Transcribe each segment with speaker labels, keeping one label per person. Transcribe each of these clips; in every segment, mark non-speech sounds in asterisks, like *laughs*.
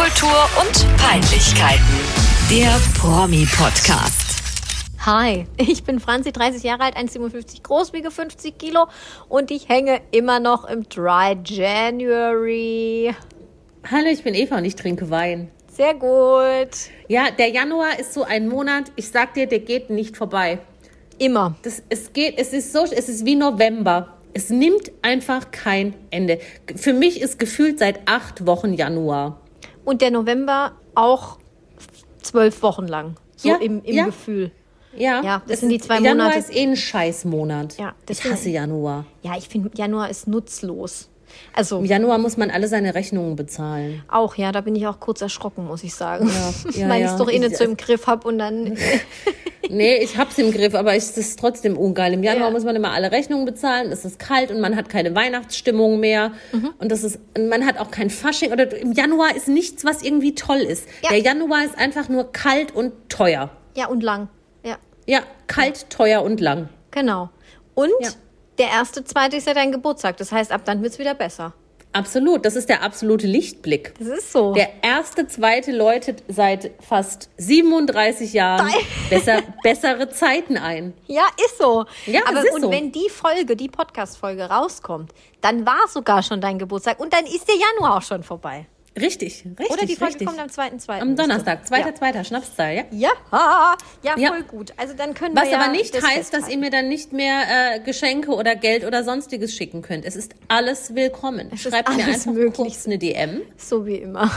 Speaker 1: Popkultur und Peinlichkeiten. Der Promi-Podcast.
Speaker 2: Hi, ich bin Franzi, 30 Jahre alt, 1,57 groß, wiege 50 Kilo und ich hänge immer noch im Dry January.
Speaker 3: Hallo, ich bin Eva und ich trinke Wein.
Speaker 2: Sehr gut.
Speaker 3: Ja, der Januar ist so ein Monat, ich sag dir, der geht nicht vorbei.
Speaker 2: Immer.
Speaker 3: Das, es geht, es ist so, es ist wie November. Es nimmt einfach kein Ende. Für mich ist gefühlt seit acht Wochen Januar.
Speaker 2: Und der November auch zwölf Wochen lang. So
Speaker 3: Ja,
Speaker 2: im, im
Speaker 3: ja.
Speaker 2: Gefühl.
Speaker 3: Ja,
Speaker 2: Ja, das
Speaker 3: es
Speaker 2: sind die zwei
Speaker 3: Januar
Speaker 2: Monate.
Speaker 3: ist eh ein Scheißmonat.
Speaker 2: Ja,
Speaker 3: ich hasse Januar.
Speaker 2: Ja, ich finde, Januar ist nutzlos. Also
Speaker 3: Im Januar muss man alle seine Rechnungen bezahlen.
Speaker 2: auch, ja, da bin ich auch kurz erschrocken, muss ich sagen.
Speaker 3: ja,
Speaker 2: Weil *laughs* ich
Speaker 3: ja.
Speaker 2: es doch eh nicht
Speaker 3: Ich-
Speaker 2: so im Griff habe und dann. *laughs*
Speaker 3: Nee, ich hab's im Griff, aber es ist trotzdem ungeil. Im Januar
Speaker 2: Ja.
Speaker 3: muss man immer alle Rechnungen bezahlen, es ist kalt und man hat keine Weihnachtsstimmung mehr.
Speaker 2: Mhm.
Speaker 3: Und das ist, man hat auch kein Fasching. Oder im Januar ist nichts, was irgendwie toll ist.
Speaker 2: Ja.
Speaker 3: Der Januar ist einfach nur kalt und teuer.
Speaker 2: Ja, und lang. Ja,
Speaker 3: Ja, kalt, teuer und lang.
Speaker 2: genau. Und
Speaker 3: Ja.
Speaker 2: Der erste, zweite ist ja dein Geburtstag. Das heißt, ab dann wird's wieder besser.
Speaker 3: Absolut, das ist der absolute Lichtblick.
Speaker 2: Das ist so.
Speaker 3: Der erste, zweite läutet seit fast 37 Jahren besser, *laughs* bessere Zeiten ein.
Speaker 2: Ja, ist so.
Speaker 3: Ja,
Speaker 2: Aber
Speaker 3: es ist
Speaker 2: und
Speaker 3: so.
Speaker 2: wenn die Folge, die Podcast-Folge rauskommt, dann war sogar schon dein Geburtstag und dann ist der Januar auch schon vorbei.
Speaker 3: Richtig, richtig,
Speaker 2: Oder die Folge
Speaker 3: richtig.
Speaker 2: kommt am 2.2.
Speaker 3: Am Donnerstag, zweiter,
Speaker 2: Ja.
Speaker 3: zweiter, Schnapszahl, ja?
Speaker 2: Ja, ja, ja,
Speaker 3: Ja.
Speaker 2: voll gut. Also dann können
Speaker 3: Was
Speaker 2: wir ja
Speaker 3: aber nicht
Speaker 2: das
Speaker 3: heißt, dass ihr mir dann nicht mehr äh, Geschenke oder Geld oder sonstiges schicken könnt. Es ist alles willkommen.
Speaker 2: Es
Speaker 3: Schreibt mir einfach
Speaker 2: möglich.
Speaker 3: kurz eine DM.
Speaker 2: So wie immer.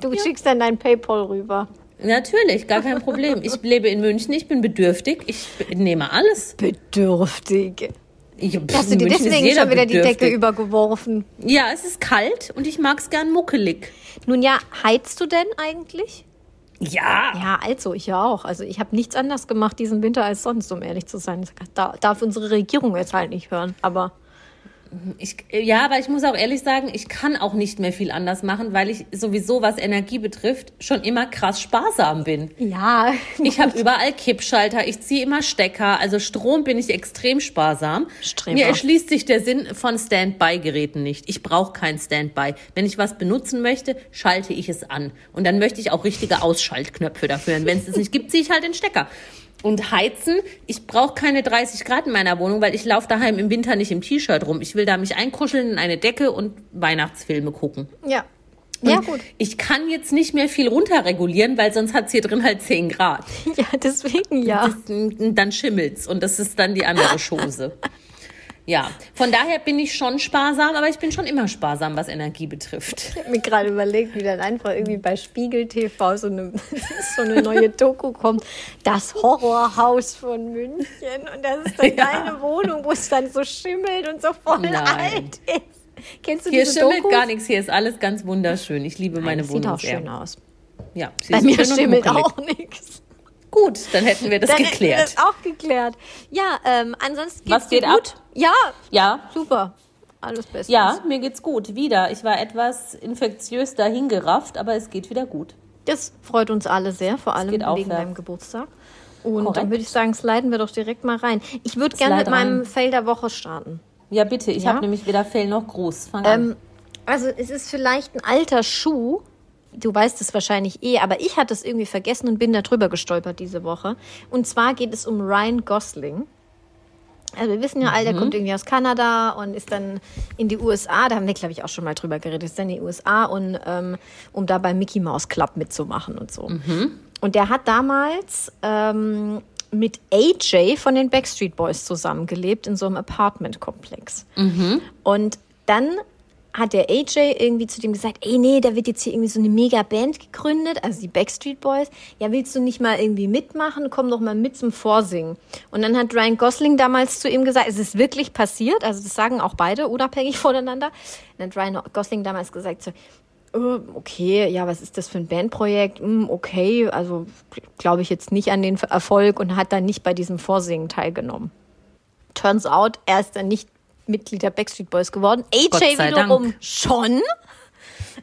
Speaker 2: Du schickst dann dein Paypal rüber.
Speaker 3: Natürlich, gar kein Problem. Ich lebe in München, ich bin bedürftig. Ich nehme alles.
Speaker 2: Bedürftig.
Speaker 3: Ich,
Speaker 2: Hast du dir
Speaker 3: München
Speaker 2: deswegen schon wieder die Decke übergeworfen?
Speaker 3: Ja, es ist kalt und ich mag's gern muckelig.
Speaker 2: Nun ja, heizt du denn eigentlich?
Speaker 3: Ja.
Speaker 2: Ja, also ich ja auch. Also ich habe nichts anders gemacht diesen Winter als sonst, um ehrlich zu sein. Das da- darf unsere Regierung jetzt halt nicht hören. Aber
Speaker 3: Ich, ja, aber ich muss auch ehrlich sagen, ich kann auch nicht mehr viel anders machen, weil ich sowieso, was Energie betrifft, schon immer krass sparsam bin.
Speaker 2: ja, *laughs*
Speaker 3: Ich habe überall Kippschalter, ich ziehe immer Stecker, also Strom bin ich extrem sparsam.
Speaker 2: Streber.
Speaker 3: Mir erschließt sich der Sinn von Standby-Geräten nicht. Ich brauche kein Standby. Wenn ich was benutzen möchte, schalte ich es an. Und dann möchte ich auch richtige Ausschaltknöpfe dafür. Und wenn es das nicht gibt, ziehe ich halt den Stecker. Und heizen, ich brauche keine 30 Grad in meiner Wohnung, weil ich laufe daheim im Winter nicht im T-Shirt rum. Ich will da mich einkuscheln in eine Decke und Weihnachtsfilme gucken.
Speaker 2: ja. Ja,
Speaker 3: Und
Speaker 2: gut.
Speaker 3: Ich kann jetzt nicht mehr viel runterregulieren, weil sonst hat's hier drin halt 10 Grad. *laughs*
Speaker 2: Ja, deswegen ja.
Speaker 3: dann schimmelt's und das ist dann die andere Chose. *laughs* Ja, von daher bin ich schon sparsam, aber ich bin schon immer sparsam, was Energie betrifft.
Speaker 2: Ich habe mir gerade überlegt, wie dann einfach irgendwie bei Spiegel TV so eine, *laughs* so eine neue Doku kommt. Das Horrorhaus von München. Und das ist dann *laughs*
Speaker 3: Ja.
Speaker 2: deine Wohnung, wo es dann so schimmelt und so voll
Speaker 3: Nein.
Speaker 2: alt ist. Kennst du
Speaker 3: Hier
Speaker 2: diese
Speaker 3: schimmelt
Speaker 2: Dokus?
Speaker 3: gar nichts, hier ist alles ganz wunderschön. Ich liebe meine
Speaker 2: Nein, das
Speaker 3: Wohnung
Speaker 2: sieht auch
Speaker 3: sehr.
Speaker 2: schön aus.
Speaker 3: Ja,
Speaker 2: Bei mir schimmelt auch nichts.
Speaker 3: Gut, dann hätten wir das
Speaker 2: Dann hätten wir
Speaker 3: geklärt.
Speaker 2: Das auch geklärt. Ja, ähm, ansonsten
Speaker 3: Was
Speaker 2: geht's dir
Speaker 3: geht
Speaker 2: gut?
Speaker 3: ab?
Speaker 2: Ja,
Speaker 3: Ja,
Speaker 2: super. Alles bestens.
Speaker 3: ja, mir geht's gut. Wieder. Ich war etwas infektiös dahingerafft, aber es geht wieder gut.
Speaker 2: Das freut uns alle sehr, vor allem
Speaker 3: geht
Speaker 2: wegen
Speaker 3: aufwärts.
Speaker 2: deinem Geburtstag. Und dann
Speaker 3: Korrekt.
Speaker 2: würde ich sagen, sliden wir doch direkt mal rein. Ich würde gerne mit
Speaker 3: Slide rein.
Speaker 2: meinem Fail der Woche starten.
Speaker 3: Ja, bitte. Ich
Speaker 2: Ja?
Speaker 3: habe nämlich weder Fell noch Gruß. Fang an.
Speaker 2: Ähm, also es ist vielleicht ein alter Schuh. Du weißt es wahrscheinlich eh, aber ich hatte es irgendwie vergessen und bin darüber gestolpert diese Woche. Und zwar geht es um Ryan Gosling. Also wir wissen ja alle, der kommt irgendwie aus Kanada und ist dann in die USA. Da haben wir, glaube ich, auch schon mal drüber geredet. Ist dann in die USA und ähm, um da beim Mickey Mouse Club mitzumachen und so. Und der hat damals ähm, mit AJ von den Backstreet Boys zusammengelebt in so einem Apartment-Komplex. Und dann hat der AJ irgendwie zu dem gesagt, ey, nee, da wird jetzt hier irgendwie so eine Mega-Band gegründet, also die Backstreet Boys. Ja, willst du nicht mal irgendwie mitmachen? Komm doch mal mit zum Vorsingen. Und dann hat Ryan Gosling damals zu ihm gesagt, es ist wirklich passiert, also das sagen auch beide unabhängig *laughs* voneinander. Dann hat Ryan Gosling damals gesagt so, äh, okay, ja, was ist das für ein Bandprojekt? Hm, okay, also glaube ich jetzt nicht an den Erfolg und hat dann nicht bei diesem Vorsingen teilgenommen. Turns out, er ist dann nicht Mitglied der Backstreet Boys geworden. AJ wiederum
Speaker 3: Dank.
Speaker 2: schon.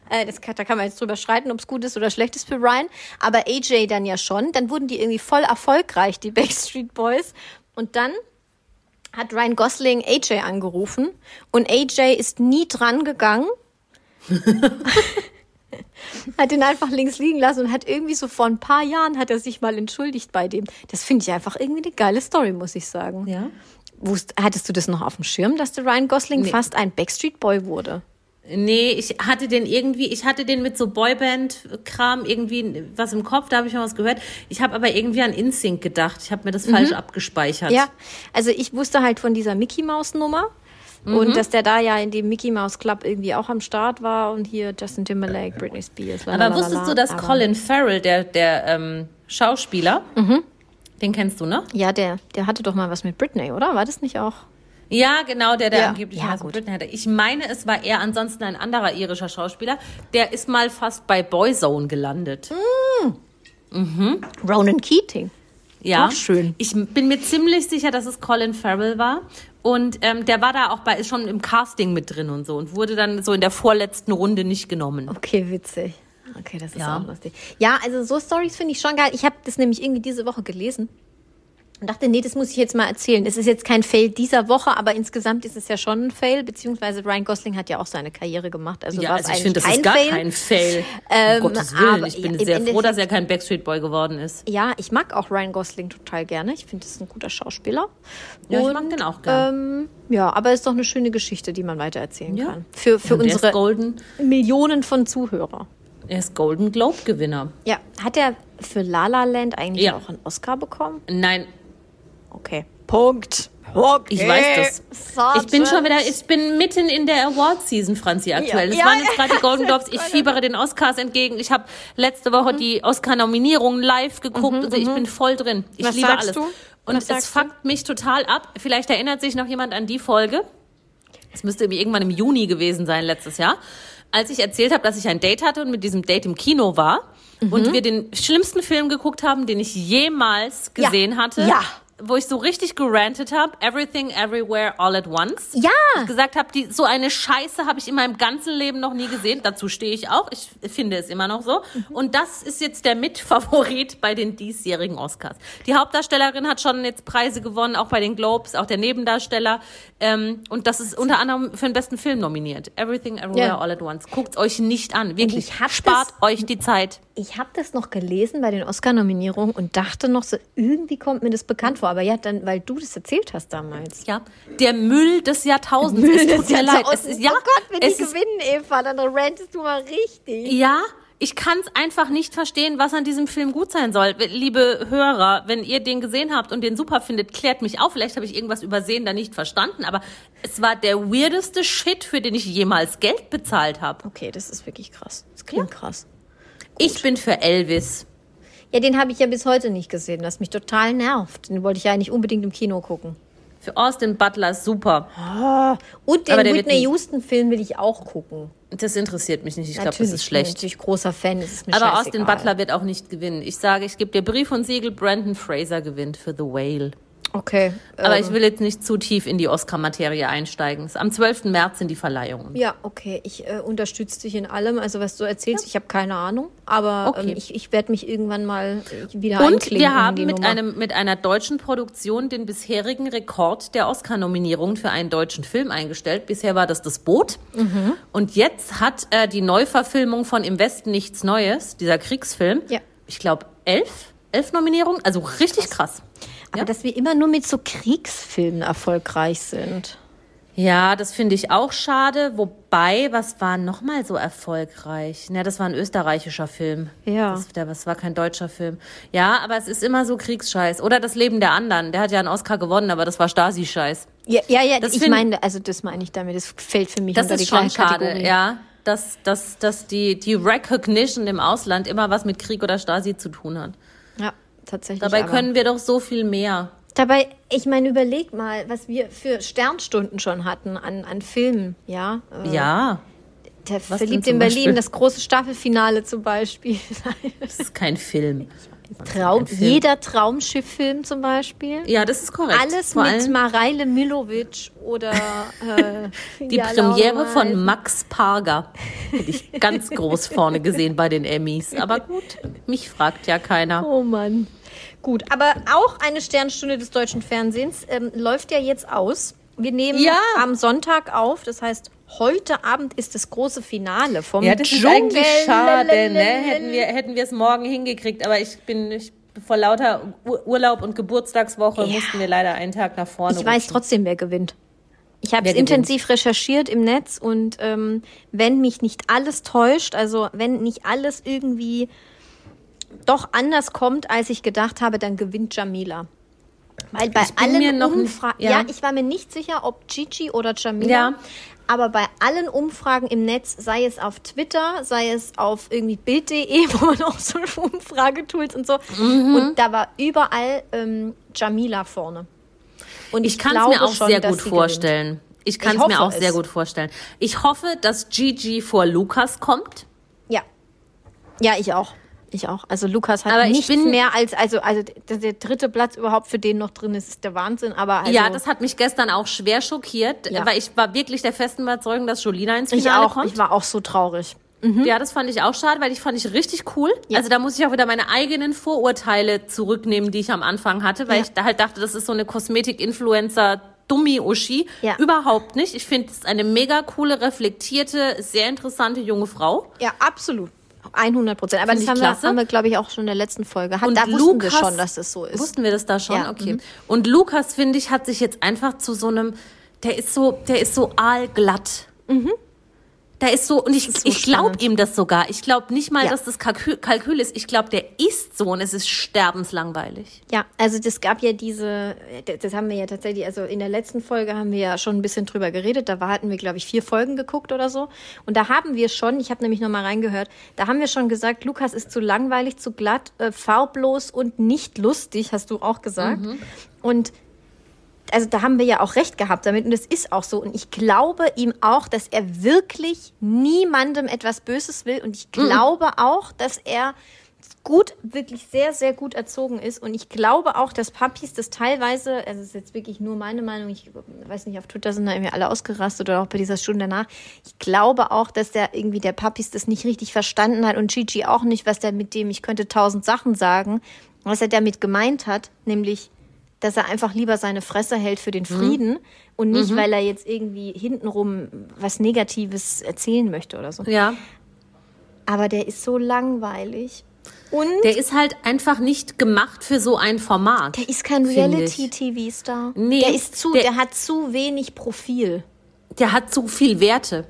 Speaker 2: Äh, das da kann man jetzt drüber streiten, ob es gut ist oder schlecht ist für Ryan. Aber AJ dann ja schon. Dann wurden die irgendwie voll erfolgreich, die *laughs* Backstreet Boys. Und dann hat Ryan Gosling AJ angerufen und AJ ist nie dran gegangen. *laughs* hat ihn einfach links liegen lassen und hat irgendwie so vor ein paar Jahren hat er sich mal entschuldigt bei dem. Das finde ich einfach irgendwie eine geile Story, muss ich sagen.
Speaker 3: Ja.
Speaker 2: Wusst, hattest du das noch auf dem Schirm, dass der Ryan Gosling
Speaker 3: Nee.
Speaker 2: fast ein Backstreet Boy wurde?
Speaker 3: Nee, ich hatte den irgendwie, ich hatte den mit so Boyband-Kram irgendwie was im Kopf, da habe ich mal was gehört. Ich habe aber irgendwie an InSync gedacht. Ich habe mir das falsch abgespeichert.
Speaker 2: Ja, also ich wusste halt von dieser Mickey Maus Nummer und dass der da ja in dem Mickey Mouse Club irgendwie auch am Start war und hier Justin Timberlake, Britney Spears.
Speaker 3: Aber wusstest du, dass
Speaker 2: Aber-
Speaker 3: Colin Farrell, der, der ähm, Schauspieler, den kennst du, ne?
Speaker 2: Ja, der, der hatte doch mal was mit Britney, oder? War das nicht auch?
Speaker 3: Ja, genau, der, der
Speaker 2: Ja.
Speaker 3: angeblich
Speaker 2: Ja,
Speaker 3: so
Speaker 2: gut.
Speaker 3: Britney hatte. Ich meine, es war er ansonsten ein anderer irischer Schauspieler. Der ist mal fast bei Boyzone gelandet.
Speaker 2: Ronan Keating.
Speaker 3: Ja,
Speaker 2: Auch schön.
Speaker 3: Ich bin mir ziemlich sicher, dass es Colin Farrell war. Und ähm, der war da auch bei, ist schon im Casting mit drin und so und wurde dann so in der vorletzten Runde nicht genommen.
Speaker 2: Okay, witzig. Okay, das ist
Speaker 3: Ja.
Speaker 2: auch lustig. Ja, also so Stories finde ich schon geil. Ich habe das nämlich irgendwie diese Woche gelesen und dachte, nee, das muss ich jetzt mal erzählen. Es ist jetzt kein Fail dieser Woche, aber insgesamt ist es ja schon ein Fail, beziehungsweise Ryan Gosling hat ja auch seine Karriere gemacht. Also
Speaker 3: Ja,
Speaker 2: war es
Speaker 3: also ich finde, das ist gar
Speaker 2: Fail.
Speaker 3: kein Fail.
Speaker 2: Ähm,
Speaker 3: um Gottes Willen,
Speaker 2: aber
Speaker 3: ich bin
Speaker 2: ja,
Speaker 3: sehr froh, dass er kein Backstreet Boy geworden ist.
Speaker 2: Ja, ich mag auch Ryan Gosling total gerne. Ich finde, das ist ein guter Schauspieler.
Speaker 3: Ja, ich mag den auch gern.
Speaker 2: Ähm, ja, aber ist doch eine schöne Geschichte, die man weitererzählen
Speaker 3: Ja.
Speaker 2: kann. Für, für
Speaker 3: ist
Speaker 2: unsere Millionen von Zuhörer.
Speaker 3: Er ist Golden Globe Gewinner.
Speaker 2: Ja, hat er für La La Land eigentlich
Speaker 3: Ja.
Speaker 2: auch einen Oscar bekommen?
Speaker 3: Nein,
Speaker 2: Okay. Punkt. Okay.
Speaker 3: ich weiß das.
Speaker 2: Sergeant.
Speaker 3: Ich bin schon wieder, ich bin mitten in der Award-Season, Franzi, aktuell.
Speaker 2: Ja.
Speaker 3: Es
Speaker 2: Ja,
Speaker 3: waren jetzt gerade die Golden *laughs* Globes. Ich fiebere den Oscars entgegen. Ich habe letzte Woche
Speaker 2: Mhm.
Speaker 3: die Oscar-Nominierungen live geguckt. Also ich bin voll drin. Ich
Speaker 2: Was
Speaker 3: liebe
Speaker 2: sagst
Speaker 3: alles.
Speaker 2: du?
Speaker 3: Und
Speaker 2: Was
Speaker 3: es
Speaker 2: sagst du?
Speaker 3: fuckt mich total ab. Vielleicht erinnert sich noch jemand an die Folge. Es müsste irgendwie irgendwann im Juni gewesen sein, letztes Jahr. Als ich erzählt habe, dass ich ein Date hatte und mit diesem Date im Kino war
Speaker 2: Mhm.
Speaker 3: und wir den schlimmsten Film geguckt haben, den ich jemals
Speaker 2: Ja.
Speaker 3: gesehen hatte.
Speaker 2: Ja.
Speaker 3: Wo ich so richtig gerantet habe, Everything, Everywhere, All at Once.
Speaker 2: Ja.
Speaker 3: Ich gesagt habe, die so eine Scheiße habe ich in meinem ganzen Leben noch nie gesehen. Dazu stehe ich auch. Ich finde es immer noch so. Und das ist jetzt der Mitfavorit bei den diesjährigen Oscars. Die Hauptdarstellerin hat schon jetzt Preise gewonnen, auch bei den Globes, auch der Nebendarsteller. Ähm, und das ist unter anderem für den besten Film nominiert. Everything, Everywhere,
Speaker 2: Ja.
Speaker 3: All at Once. Guckt euch nicht an, wirklich. Spart
Speaker 2: das-
Speaker 3: euch die Zeit.
Speaker 2: Ich habe das noch gelesen bei den Oscar-Nominierungen und dachte noch so, irgendwie kommt mir das bekannt vor. Aber ja, dann, weil du das erzählt hast damals.
Speaker 3: Ja, der Müll des Jahrtausends. es tut mir leid. Es ist, ja,
Speaker 2: oh Gott, wenn die gewinnen, Eva, dann rantest du mal richtig.
Speaker 3: Ja, ich kann es einfach nicht verstehen, was an diesem Film gut sein soll. Liebe Hörer, wenn ihr den gesehen habt und den super findet, klärt mich auf. Vielleicht habe ich irgendwas übersehen, da nicht verstanden. Aber es war der weirdeste Shit, für den ich jemals Geld bezahlt habe.
Speaker 2: Okay, das ist wirklich krass. Das klingt krass.
Speaker 3: Ich bin für Elvis.
Speaker 2: Ja, den habe ich ja bis heute nicht gesehen, was mich total nervt. Den wollte ich ja eigentlich unbedingt im Kino gucken.
Speaker 3: Für Austin Butler super.
Speaker 2: Und den Whitney Houston-Film will ich auch gucken.
Speaker 3: Das interessiert mich nicht. Ich glaube, das ist
Speaker 2: ich bin
Speaker 3: schlecht.
Speaker 2: natürlich großer Fan. Ist mir
Speaker 3: Aber. Austin Butler wird auch nicht gewinnen. Ich sage, ich gebe dir Brief und Siegel, Brandon Fraser gewinnt für The Whale.
Speaker 2: Okay.
Speaker 3: Aber
Speaker 2: ähm,
Speaker 3: ich will jetzt nicht zu tief in die Oscar-Materie einsteigen. Am 12. März sind die Verleihungen.
Speaker 2: Ja, okay. Ich äh, unterstütze dich in allem. Also, was du erzählst, ich habe keine Ahnung. Aber
Speaker 3: Okay.
Speaker 2: ähm, ich, ich werde mich irgendwann mal äh, wieder
Speaker 3: Und wir haben mit,
Speaker 2: Nummer.
Speaker 3: einem, mit einer deutschen Produktion den bisherigen Rekord der Oscar-Nominierung für einen deutschen Film eingestellt. Bisher war das das Boot.
Speaker 2: Mhm.
Speaker 3: Und jetzt hat äh, die Neuverfilmung von Im Westen nichts Neues, dieser Kriegsfilm,
Speaker 2: Ja.
Speaker 3: ich glaube elf, elf Nominierungen, also richtig krass.
Speaker 2: Aber
Speaker 3: ja.
Speaker 2: dass wir immer nur mit so Kriegsfilmen erfolgreich sind.
Speaker 3: Ja, das finde ich auch schade. Wobei, was war nochmal so erfolgreich? Na, das war ein österreichischer Film.
Speaker 2: Ja.
Speaker 3: Das, das war kein deutscher Film. Ja, aber es ist immer so Kriegsscheiß. Oder das Leben der anderen. Der hat ja einen Oscar gewonnen, aber das war Stasi-Scheiß.
Speaker 2: Ja, ja, ja
Speaker 3: Das
Speaker 2: ich meine, also das meine ich damit. Das fällt für mich
Speaker 3: Das
Speaker 2: unter
Speaker 3: ist
Speaker 2: die
Speaker 3: schon
Speaker 2: gleiche
Speaker 3: schade,
Speaker 2: Kategorie.
Speaker 3: ja. Dass, dass, dass die, die Recognition im Ausland immer was mit Krieg oder Stasi zu tun hat.
Speaker 2: Ja, tatsächlich.
Speaker 3: Dabei
Speaker 2: aber.
Speaker 3: können wir doch so viel mehr.
Speaker 2: Dabei, ich meine, überleg mal, was wir für Sternstunden schon hatten an, an Filmen, ja. Äh,
Speaker 3: Ja,
Speaker 2: Der
Speaker 3: Was
Speaker 2: Verliebt in Berlin,
Speaker 3: Beispiel?
Speaker 2: das große Staffelfinale zum Beispiel. *laughs*
Speaker 3: das ist kein Film.
Speaker 2: Traum, jeder Traumschifffilm zum Beispiel.
Speaker 3: Ja, das ist korrekt.
Speaker 2: Alles
Speaker 3: Vor
Speaker 2: mit Mareile Milovic oder äh, *laughs*
Speaker 3: Die Premiere von. Max Parger hätte ich ganz groß vorne gesehen bei den Emmys. Aber gut, mich fragt ja keiner.
Speaker 2: Oh Mann. Gut, aber auch eine Sternstunde des deutschen Fernsehens ähm, läuft ja jetzt aus. Wir nehmen
Speaker 3: Ja.
Speaker 2: am Sonntag auf, das heißt, heute Abend ist das große Finale vom
Speaker 3: Ja, das ist
Speaker 2: Dschungel.
Speaker 3: eigentlich schade, ne? Hätten wir, hätten wir es morgen hingekriegt, aber ich bin, ich, vor lauter Ur- Urlaub und Geburtstagswoche
Speaker 2: Ja.
Speaker 3: mussten wir leider einen Tag nach vorne
Speaker 2: Ich weiß
Speaker 3: rutschen.
Speaker 2: trotzdem, wer gewinnt. Ich habe es intensiv recherchiert im Netz und ähm, wenn mich nicht alles täuscht, also wenn nicht alles irgendwie doch anders kommt, als ich gedacht habe, dann gewinnt Jamila. Weil bei
Speaker 3: Ich
Speaker 2: allen Umfragen,
Speaker 3: ja.
Speaker 2: ja. ich war mir nicht sicher, ob Gigi oder Jamila,
Speaker 3: Ja.
Speaker 2: aber bei allen Umfragen im Netz, sei es auf Twitter, sei es auf irgendwie Bild.de, *laughs* wo man auch so Umfragetools und so,
Speaker 3: Mhm.
Speaker 2: und da war überall ähm, Jamila vorne. Und
Speaker 3: Ich kann es mir auch
Speaker 2: schon,
Speaker 3: sehr gut vorstellen. Ich kann
Speaker 2: Ich
Speaker 3: es mir
Speaker 2: hoffe
Speaker 3: auch sehr
Speaker 2: es.
Speaker 3: gut vorstellen. Ich hoffe, dass Gigi vor Lukas kommt.
Speaker 2: Ja. Ja, ich auch. Ich auch. Also Lukas hat
Speaker 3: Aber ich
Speaker 2: nichts
Speaker 3: bin-
Speaker 2: mehr als, also, also der, der dritte Platz überhaupt für den noch drin ist, ist der Wahnsinn. Aber also,
Speaker 3: ja, das hat mich gestern auch schwer schockiert,
Speaker 2: Ja.
Speaker 3: weil ich war wirklich der festen Überzeugung, dass Jolina ins
Speaker 2: ich
Speaker 3: Finale
Speaker 2: auch.
Speaker 3: kommt.
Speaker 2: Ich war auch so traurig.
Speaker 3: Ja, das fand ich auch schade, weil ich fand ich richtig cool.
Speaker 2: Ja.
Speaker 3: Also da muss ich auch wieder meine eigenen Vorurteile zurücknehmen, die ich am Anfang hatte, weil
Speaker 2: Ja.
Speaker 3: ich da halt dachte, das ist so eine Kosmetik-Influencer Dummi-Uschi.
Speaker 2: Ja.
Speaker 3: Überhaupt nicht. Ich finde, es ist eine mega coole, reflektierte, sehr interessante junge Frau.
Speaker 2: Ja, absolut. 100 Prozent. Aber
Speaker 3: Find
Speaker 2: das
Speaker 3: ich
Speaker 2: haben wir, haben wir glaube ich, auch schon in der letzten Folge. Hat,
Speaker 3: Und
Speaker 2: da wussten wir
Speaker 3: Lukas-
Speaker 2: schon, dass das so ist.
Speaker 3: Wussten wir das da schon?
Speaker 2: Ja,
Speaker 3: okay.
Speaker 2: mhm.
Speaker 3: Und Lukas, finde ich, hat sich jetzt einfach zu so einem, der ist so, der ist so aalglatt. Der ist so, und ich,
Speaker 2: Mhm. so
Speaker 3: ich glaube ihm das sogar. Ich glaube nicht mal,
Speaker 2: Ja.
Speaker 3: dass das Kalkül, Kalkül ist. Ich glaube, der ist so und es ist sterbenslangweilig.
Speaker 2: Ja, also das gab ja diese, das haben wir ja tatsächlich, also in der letzten Folge haben wir ja schon ein bisschen drüber geredet. Da war, hatten wir, glaube ich, vier Folgen geguckt oder so. Und da haben wir schon, ich habe nämlich nochmal reingehört, da haben wir schon gesagt, Lukas ist zu langweilig, zu glatt, äh, farblos und nicht lustig, hast du auch gesagt. Und also da haben wir ja auch recht gehabt damit und das ist auch so. Und ich glaube ihm auch, dass er wirklich niemandem etwas Böses will. Und ich glaube auch, dass er gut, wirklich sehr, sehr gut erzogen ist. Und ich glaube auch, dass Papis das teilweise, also es ist jetzt wirklich nur meine Meinung, ich weiß nicht, auf Twitter sind da irgendwie alle ausgerastet oder auch bei dieser Stunde danach. Ich glaube auch, dass der irgendwie der Papis das nicht richtig verstanden hat und Gigi auch nicht, was der mit dem, ich könnte tausend Sachen sagen, was er damit gemeint hat, nämlich dass er einfach lieber seine Fresse hält für den Frieden und nicht, weil er jetzt irgendwie hintenrum was Negatives erzählen möchte oder so.
Speaker 3: Ja.
Speaker 2: Aber der ist so langweilig. Und
Speaker 3: Der ist halt einfach nicht gemacht für so ein Format.
Speaker 2: der ist kein. Reality-TV-Star.
Speaker 3: Nee,
Speaker 2: der ist zu,
Speaker 3: der-
Speaker 2: der, hat zu wenig Profil.
Speaker 3: Der hat zu viel Werte.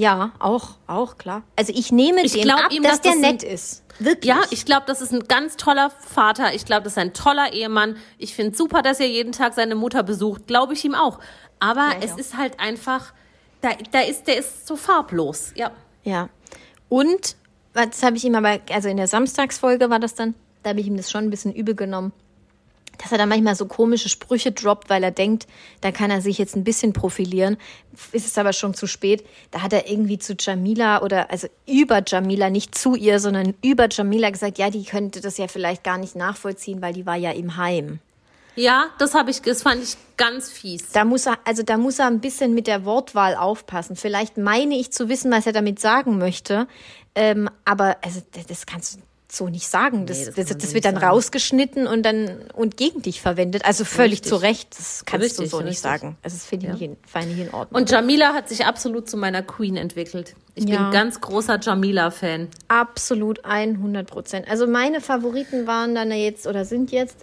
Speaker 2: Ja, auch, auch, klar. Also ich nehme
Speaker 3: Ich glaub
Speaker 2: ab,
Speaker 3: ihm,
Speaker 2: dass
Speaker 3: dass
Speaker 2: der
Speaker 3: das
Speaker 2: nett ist. Wirklich.
Speaker 3: Ja, ich glaube, das ist ein ganz toller Vater. Ich glaube, das ist ein toller Ehemann. Ich finde super, dass er jeden Tag seine Mutter besucht. Glaube ich ihm auch. Aber
Speaker 2: Ja,
Speaker 3: es
Speaker 2: auch.
Speaker 3: ist halt einfach, da, da ist, der ist so farblos. Ja.
Speaker 2: Ja. Und, das habe ich ihm aber, also in der Samstagsfolge war das dann, da habe ich ihm das schon ein bisschen übel genommen, dass er da manchmal so komische Sprüche droppt, weil er denkt, da kann er sich jetzt ein bisschen profilieren. Ist es aber schon zu spät. Da hat er irgendwie zu Jamila oder, also über Jamila, nicht zu ihr, sondern über Jamila gesagt, ja, die könnte das ja vielleicht gar nicht nachvollziehen, weil die war ja im Heim.
Speaker 3: Ja, das habe ich, das fand ich ganz fies.
Speaker 2: Da muss er, also da muss er ein bisschen mit der Wortwahl aufpassen. Vielleicht meine ich zu wissen, was er damit sagen möchte. Ähm, aber also, das- das kannst du so nicht sagen. Das,
Speaker 3: Nee, das
Speaker 2: das, das, wird
Speaker 3: nicht
Speaker 2: dann
Speaker 3: sagen.
Speaker 2: rausgeschnitten und dann und gegen dich verwendet. Also völlig
Speaker 3: Richtig.
Speaker 2: zu Recht. Das kannst
Speaker 3: Richtig,
Speaker 2: du so nicht
Speaker 3: richtig.
Speaker 2: sagen. Also das finde ich, nicht in- finde ich nicht in Ordnung.
Speaker 3: Und Jamila hat sich absolut zu meiner Queen entwickelt. Ich
Speaker 2: Ja.
Speaker 3: bin ganz großer Jamila-Fan.
Speaker 2: Absolut 100 Prozent. Also meine Favoriten waren dann jetzt oder sind jetzt,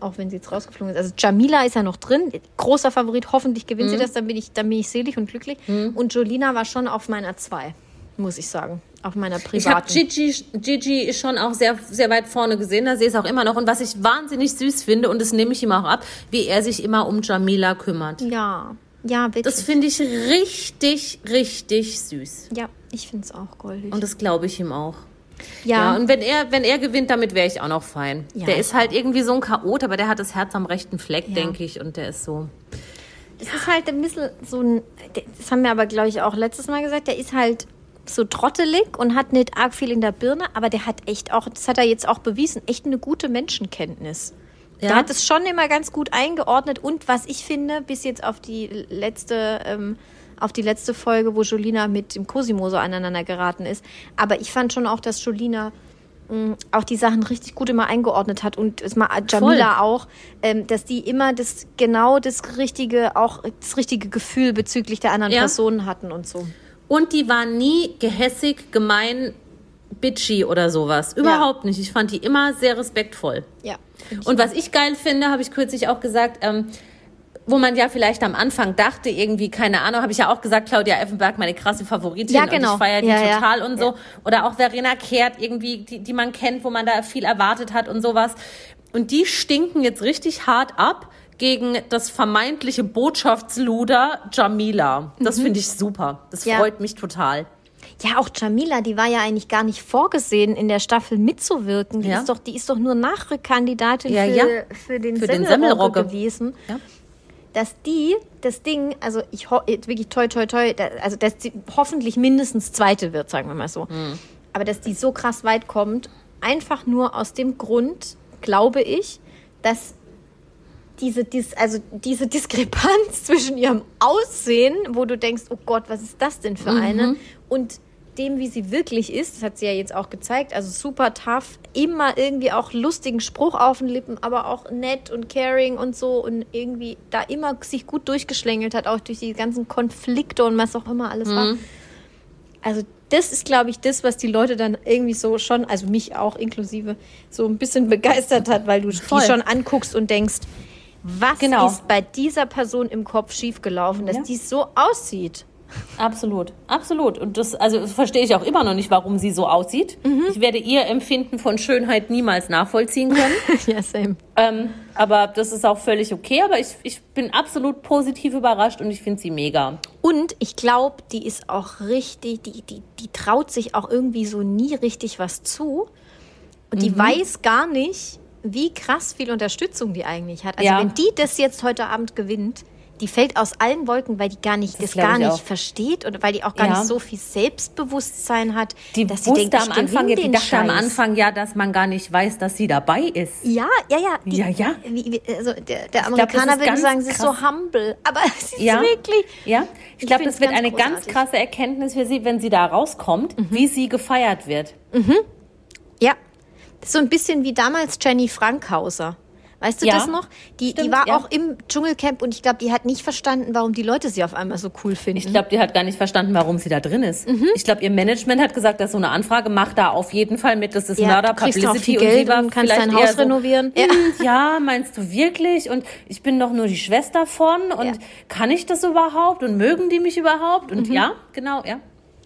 Speaker 2: auch wenn sie jetzt rausgeflogen ist. Also Jamila ist ja noch drin, großer Favorit. Hoffentlich gewinnt
Speaker 3: Mhm.
Speaker 2: sie das, dann bin ich, dann bin ich selig und glücklich. Und Jolina war schon auf meiner zwei, muss ich sagen, auf meiner
Speaker 3: Ich habe
Speaker 2: privaten.
Speaker 3: Gigi, Gigi schon auch sehr, sehr weit vorne gesehen, da sehe ich es auch immer noch. Und was ich wahnsinnig süß finde, und das nehme ich ihm auch ab, wie er sich immer um Jamila kümmert.
Speaker 2: ja, ja, wirklich.
Speaker 3: Das finde ich richtig, richtig süß.
Speaker 2: ja, ich finde es auch goldig.
Speaker 3: Und das glaube ich ihm auch. Ja,
Speaker 2: ja,
Speaker 3: und wenn er, wenn er gewinnt, damit wäre ich auch noch fein.
Speaker 2: Ja,
Speaker 3: der ist halt irgendwie so ein Chaot, aber der hat das Herz am rechten Fleck,
Speaker 2: Ja.
Speaker 3: denke ich, und der ist so.
Speaker 2: Das ist halt ein bisschen so ein, das haben wir aber, glaube ich, auch letztes Mal gesagt, der ist halt so trottelig und hat nicht arg viel in der Birne, aber der hat echt auch, das hat er jetzt auch bewiesen, echt eine gute Menschenkenntnis.
Speaker 3: Ja.
Speaker 2: Der hat es schon immer ganz gut eingeordnet und was ich finde, bis jetzt auf die letzte, ähm, auf die letzte Folge, wo Jolina mit dem Cosimo so aneinander geraten ist. Aber ich fand schon auch, dass Jolina mh, auch die Sachen richtig gut immer eingeordnet hat und es mal Jamila auch, ähm, dass die immer das genau das richtige, auch das richtige Gefühl bezüglich der anderen
Speaker 3: Ja.
Speaker 2: Personen hatten und so.
Speaker 3: Und die war nie gehässig, gemein, bitchy oder sowas. Überhaupt nicht. Ich fand die immer sehr respektvoll.
Speaker 2: Ja.
Speaker 3: Und was ich geil finde, habe ich kürzlich auch gesagt, ähm, wo man ja vielleicht am Anfang dachte, irgendwie, keine Ahnung, habe ich ja auch gesagt, Claudia Effenberg, meine krasse Favoritin
Speaker 2: Ja,
Speaker 3: und
Speaker 2: genau.
Speaker 3: ich feiere die
Speaker 2: Ja, ja.
Speaker 3: total und so. Oder auch Verena Kehrt, irgendwie, die, die man kennt, wo man da viel erwartet hat und sowas. Und die stinken jetzt richtig hart ab gegen das vermeintliche Botschaftsluder Jamila. Das finde ich super. Das
Speaker 2: Mhm. Ja.
Speaker 3: freut mich total.
Speaker 2: Ja, auch Jamila, die war ja eigentlich gar nicht vorgesehen, in der Staffel mitzuwirken. Die,
Speaker 3: Ja.
Speaker 2: ist, doch, die ist doch nur Nachrückkandidatin
Speaker 3: Ja,
Speaker 2: für, für den
Speaker 3: Für
Speaker 2: Semmelrogge gewesen. Dass die das Ding, also ich jetzt wirklich toi toi toi, also dass sie hoffentlich mindestens zweite wird, sagen wir mal so.
Speaker 3: Hm.
Speaker 2: Aber dass die so krass weit kommt, einfach nur aus dem Grund, glaube ich, dass diese, dis, also diese Diskrepanz *laughs* zwischen ihrem Aussehen, wo du denkst, oh Gott, was ist das denn für eine, und dem, wie sie wirklich ist, das hat sie ja jetzt auch gezeigt, also super tough, immer irgendwie auch lustigen Spruch auf den Lippen, aber auch nett und caring und so und irgendwie da immer sich gut durchgeschlängelt hat, auch durch die ganzen Konflikte und was auch immer alles war. Also das ist, glaube ich, das, was die Leute dann irgendwie so schon, also mich auch inklusive, so ein bisschen begeistert hat, weil du
Speaker 3: Voll.
Speaker 2: die schon anguckst und denkst, was
Speaker 3: Genau.
Speaker 2: ist bei dieser Person im Kopf schiefgelaufen, dass
Speaker 3: Ja.
Speaker 2: die so aussieht?
Speaker 3: Absolut, absolut. Und das, also das verstehe ich auch immer noch nicht, warum sie so aussieht. Ich werde ihr Empfinden von Schönheit niemals nachvollziehen können. *laughs*
Speaker 2: ja, same.
Speaker 3: ähm, aber das ist auch völlig okay. Aber ich, ich bin absolut positiv überrascht und ich finde sie mega.
Speaker 2: Und ich glaube, die ist auch richtig, die, die, die traut sich auch irgendwie so nie richtig was zu. Und
Speaker 3: Mhm.
Speaker 2: die weiß gar nicht, wie krass viel Unterstützung die eigentlich hat. Also
Speaker 3: Ja.
Speaker 2: wenn die das jetzt heute Abend gewinnt, die fällt aus allen Wolken, weil die gar nicht, das,
Speaker 3: glaub
Speaker 2: gar
Speaker 3: ich
Speaker 2: nicht
Speaker 3: auch.
Speaker 2: versteht oder weil die auch gar
Speaker 3: Ja.
Speaker 2: nicht so viel Selbstbewusstsein hat,
Speaker 3: Die
Speaker 2: dass sie denkt,
Speaker 3: am Anfang, ja, die dachte am
Speaker 2: Scheiß.
Speaker 3: Anfang ja, dass man gar nicht weiß, dass sie dabei ist.
Speaker 2: Ja, ja, ja. Die,
Speaker 3: Ja, ja.
Speaker 2: Wie, also der, der
Speaker 3: das
Speaker 2: Amerikaner
Speaker 3: ist
Speaker 2: würde
Speaker 3: ganz
Speaker 2: sagen, sie ist so humble. Aber *laughs* sie ist
Speaker 3: Ja.
Speaker 2: wirklich.
Speaker 3: Ja, ich glaube, das wird
Speaker 2: ganz
Speaker 3: eine ganz
Speaker 2: großartig.
Speaker 3: krasse Erkenntnis für sie, wenn sie da rauskommt,
Speaker 2: Mhm.
Speaker 3: wie sie gefeiert wird.
Speaker 2: Ja, das ist so ein bisschen wie damals Jenny Frankhauser. Weißt du
Speaker 3: Ja,
Speaker 2: das noch? Die, die
Speaker 3: stimmt,
Speaker 2: war
Speaker 3: ja.
Speaker 2: auch im Dschungelcamp und ich glaube, die hat nicht verstanden, warum die Leute sie auf einmal so cool finden.
Speaker 3: Ich glaube, die hat gar nicht verstanden, warum sie da drin ist.
Speaker 2: Mhm.
Speaker 3: Ich glaube, ihr Management hat gesagt, dass so eine Anfrage macht da auf jeden Fall mit. Das ist
Speaker 2: ja,
Speaker 3: Mörder Publicity und sie
Speaker 2: Geld
Speaker 3: war
Speaker 2: und kannst
Speaker 3: vielleicht
Speaker 2: dein Haus
Speaker 3: so,
Speaker 2: renovieren. Ja.
Speaker 3: "Hm, ja, meinst du wirklich? Und ich bin doch nur die Schwester von und
Speaker 2: Ja.
Speaker 3: kann ich das überhaupt und mögen die mich überhaupt?
Speaker 2: Mhm.
Speaker 3: Und ja, genau, ja.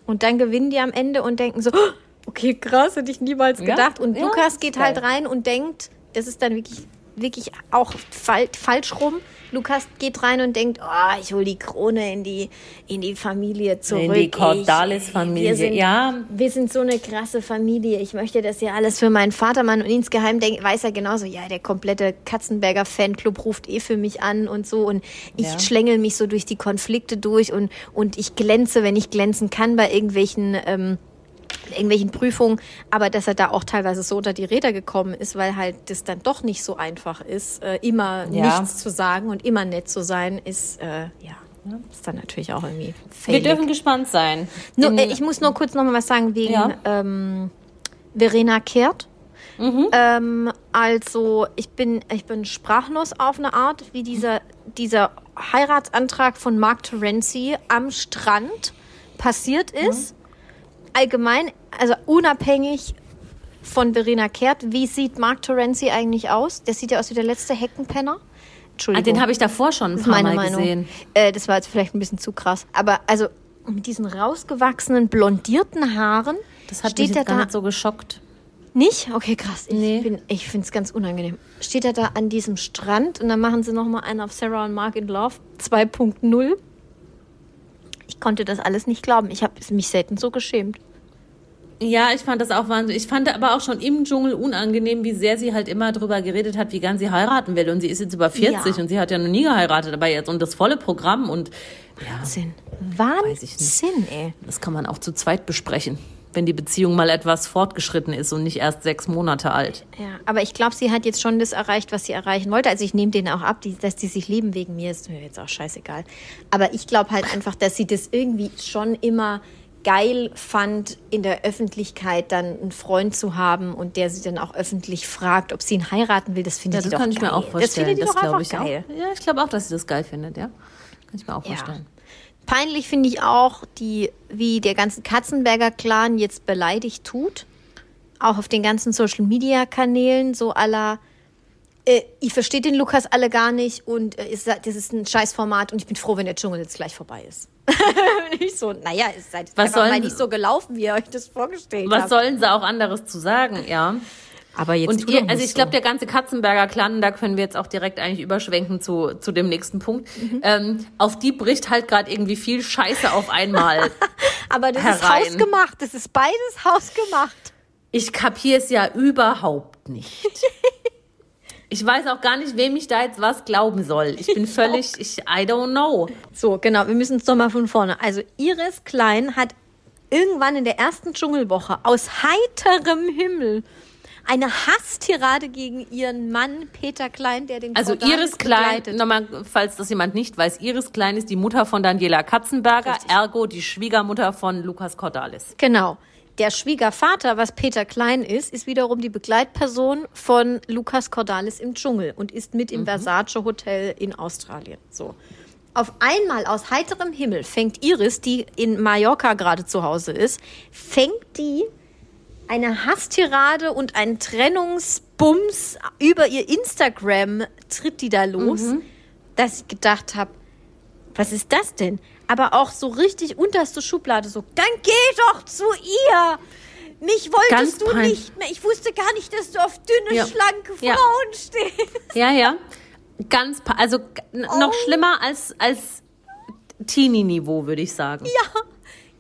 Speaker 2: Und dann gewinnen die am Ende und denken so, "Oh, okay, krass, hätte ich niemals
Speaker 3: Ja,
Speaker 2: gedacht. Und
Speaker 3: ja,
Speaker 2: Lukas geht
Speaker 3: geil.
Speaker 2: halt rein und denkt, das ist dann wirklich, wirklich auch fal falsch rum. Lukas geht rein und denkt, oh, ich hole die Krone in die, in die Familie zurück.
Speaker 3: In die Cordalis-Familie,
Speaker 2: wir sind,
Speaker 3: ja.
Speaker 2: Wir sind so eine krasse Familie. Ich möchte das ja alles für meinen Vater machen. Und insgeheim denk, weiß er genauso, ja, der komplette Katzenberger Fanclub ruft eh für mich an und so. Und ich
Speaker 3: Ja.
Speaker 2: schlängel mich so durch die Konflikte durch und, und ich glänze, wenn ich glänzen kann bei irgendwelchen, ähm, irgendwelchen Prüfungen, aber dass er da auch teilweise so unter die Räder gekommen ist, weil halt das dann doch nicht so einfach ist, äh, immer
Speaker 3: Ja.
Speaker 2: nichts zu sagen und immer nett zu sein, ist, äh, ja, ist dann natürlich auch irgendwie
Speaker 3: Wir
Speaker 2: failig.
Speaker 3: dürfen gespannt sein.
Speaker 2: Nur, äh, ich muss nur kurz noch mal was sagen wegen
Speaker 3: Ja.
Speaker 2: ähm, Verena Kehrt.
Speaker 3: Mhm.
Speaker 2: Ähm, also ich bin, ich bin sprachlos auf eine Art, wie dieser, dieser Heiratsantrag von Mark Terenzi am Strand passiert
Speaker 3: Mhm.
Speaker 2: Allgemein, also unabhängig von Verena Kehrt, wie sieht Mark Terenzi eigentlich aus? Der sieht ja aus wie der letzte Heckenpenner.
Speaker 3: Ah,
Speaker 2: Entschuldigung.
Speaker 3: den habe ich davor schon ein
Speaker 2: Das
Speaker 3: paar
Speaker 2: meine
Speaker 3: Mal
Speaker 2: Meinung.
Speaker 3: gesehen.
Speaker 2: Äh, das war jetzt vielleicht ein bisschen zu krass. Aber also mit diesen rausgewachsenen, blondierten Haaren
Speaker 3: Das hat
Speaker 2: steht
Speaker 3: mich
Speaker 2: er
Speaker 3: jetzt gar
Speaker 2: da
Speaker 3: nicht so geschockt.
Speaker 2: nicht? Okay, krass. Ich,
Speaker 3: Nee.
Speaker 2: bin- ich finde es ganz unangenehm. Steht er da an diesem Strand und dann machen sie nochmal einen auf Sarah und Mark in Love 2.0. Ich konnte das alles nicht glauben. Ich habe mich selten so geschämt.
Speaker 3: Ja, ich fand das auch wahnsinnig. Ich fand aber auch schon im Dschungel unangenehm, wie sehr sie halt immer drüber geredet hat, wie gern sie heiraten will. Und sie ist jetzt über 40
Speaker 2: Ja.
Speaker 3: und sie hat ja noch nie geheiratet, aber jetzt und das volle Programm und ja,
Speaker 2: Wahnsinn. Wahnsinn, ey.
Speaker 3: das kann man auch zu zweit besprechen, wenn die Beziehung mal etwas fortgeschritten ist und nicht erst sechs Monate alt.
Speaker 2: Ja, aber ich glaube, sie hat jetzt schon das erreicht, was sie erreichen wollte. Also ich nehme denen auch ab, die, dass die sich lieben wegen mir, ist mir jetzt auch scheißegal. Aber ich glaube halt einfach, dass sie das irgendwie schon immer geil fand, in der Öffentlichkeit dann einen Freund zu haben und der sie dann auch öffentlich fragt, ob sie ihn heiraten will. Das
Speaker 3: Ja,
Speaker 2: findet
Speaker 3: das
Speaker 2: sie doch
Speaker 3: kann ich
Speaker 2: geil.
Speaker 3: mir auch vorstellen.
Speaker 2: Das doch
Speaker 3: glaube ich
Speaker 2: geil.
Speaker 3: auch. Ja, ich glaube auch, dass sie das geil findet, ja. Kann ich mir auch
Speaker 2: Ja.
Speaker 3: vorstellen.
Speaker 2: Peinlich finde ich auch, die, wie der ganze Katzenberger Clan jetzt beleidigt tut. Auch auf den ganzen Social Media Kanälen, so aller. Äh, ich verstehe den Lukas alle gar nicht und äh, ist, das ist ein Scheißformat und ich bin froh, wenn der Dschungel jetzt gleich vorbei ist. *laughs* ich so, naja, es ist halt
Speaker 3: Was
Speaker 2: einfach mal
Speaker 3: sollen-
Speaker 2: nicht so gelaufen, wie ihr euch das vorgestellt
Speaker 3: Was
Speaker 2: habt.
Speaker 3: sollen sie auch anderes zu sagen, ja.
Speaker 2: Aber jetzt
Speaker 3: Und ihr, also ich glaube, der ganze Katzenberger Clan, da können wir jetzt auch direkt eigentlich überschwenken zu, zu dem nächsten Punkt.
Speaker 2: Mhm.
Speaker 3: Ähm, auf die bricht halt gerade irgendwie viel Scheiße auf einmal. *laughs*
Speaker 2: Aber das ist
Speaker 3: herein.
Speaker 2: hausgemacht. Das ist beides hausgemacht.
Speaker 3: Ich kapiere es ja überhaupt nicht. *laughs* Ich weiß auch gar nicht, wem ich da jetzt was glauben soll. Ich bin völlig, ich, I don't know.
Speaker 2: So, genau, wir müssen es doch mal von vorne. Also Iris Klein hat irgendwann in der ersten Dschungelwoche aus heiterem Himmel eine Hasstirade gegen ihren Mann Peter Klein, der den
Speaker 3: Also
Speaker 2: Cordalis
Speaker 3: Iris Klein, nochmal, falls das jemand nicht weiß, Iris Klein ist die Mutter von Daniela Katzenberger,
Speaker 2: Richtig.
Speaker 3: ergo die Schwiegermutter von Lukas Cordalis.
Speaker 2: Genau. Der Schwiegervater, was Peter Klein ist, ist wiederum die Begleitperson von Lukas Cordalis im Dschungel und ist mit im Versace Hotel in Australien. So. Auf einmal aus heiterem Himmel fängt Iris, die in Mallorca gerade zu Hause ist, fängt die eine Hasstirade und einen Trennungsbums über ihr Instagram tritt die da los, dass ich gedacht habe, was ist das denn? Aber auch so richtig unterste Schublade, so, dann geh doch zu ihr! Mich wolltest
Speaker 3: Ganz
Speaker 2: du
Speaker 3: pein-
Speaker 2: nicht mehr. Ich wusste gar nicht, dass du auf dünne,
Speaker 3: Ja.
Speaker 2: schlanke
Speaker 3: Ja.
Speaker 2: Frauen stehst.
Speaker 3: Ja, ja. Ganz, also
Speaker 2: Oh.
Speaker 3: noch schlimmer als, als Teenie-Niveau, würde ich sagen.
Speaker 2: Ja.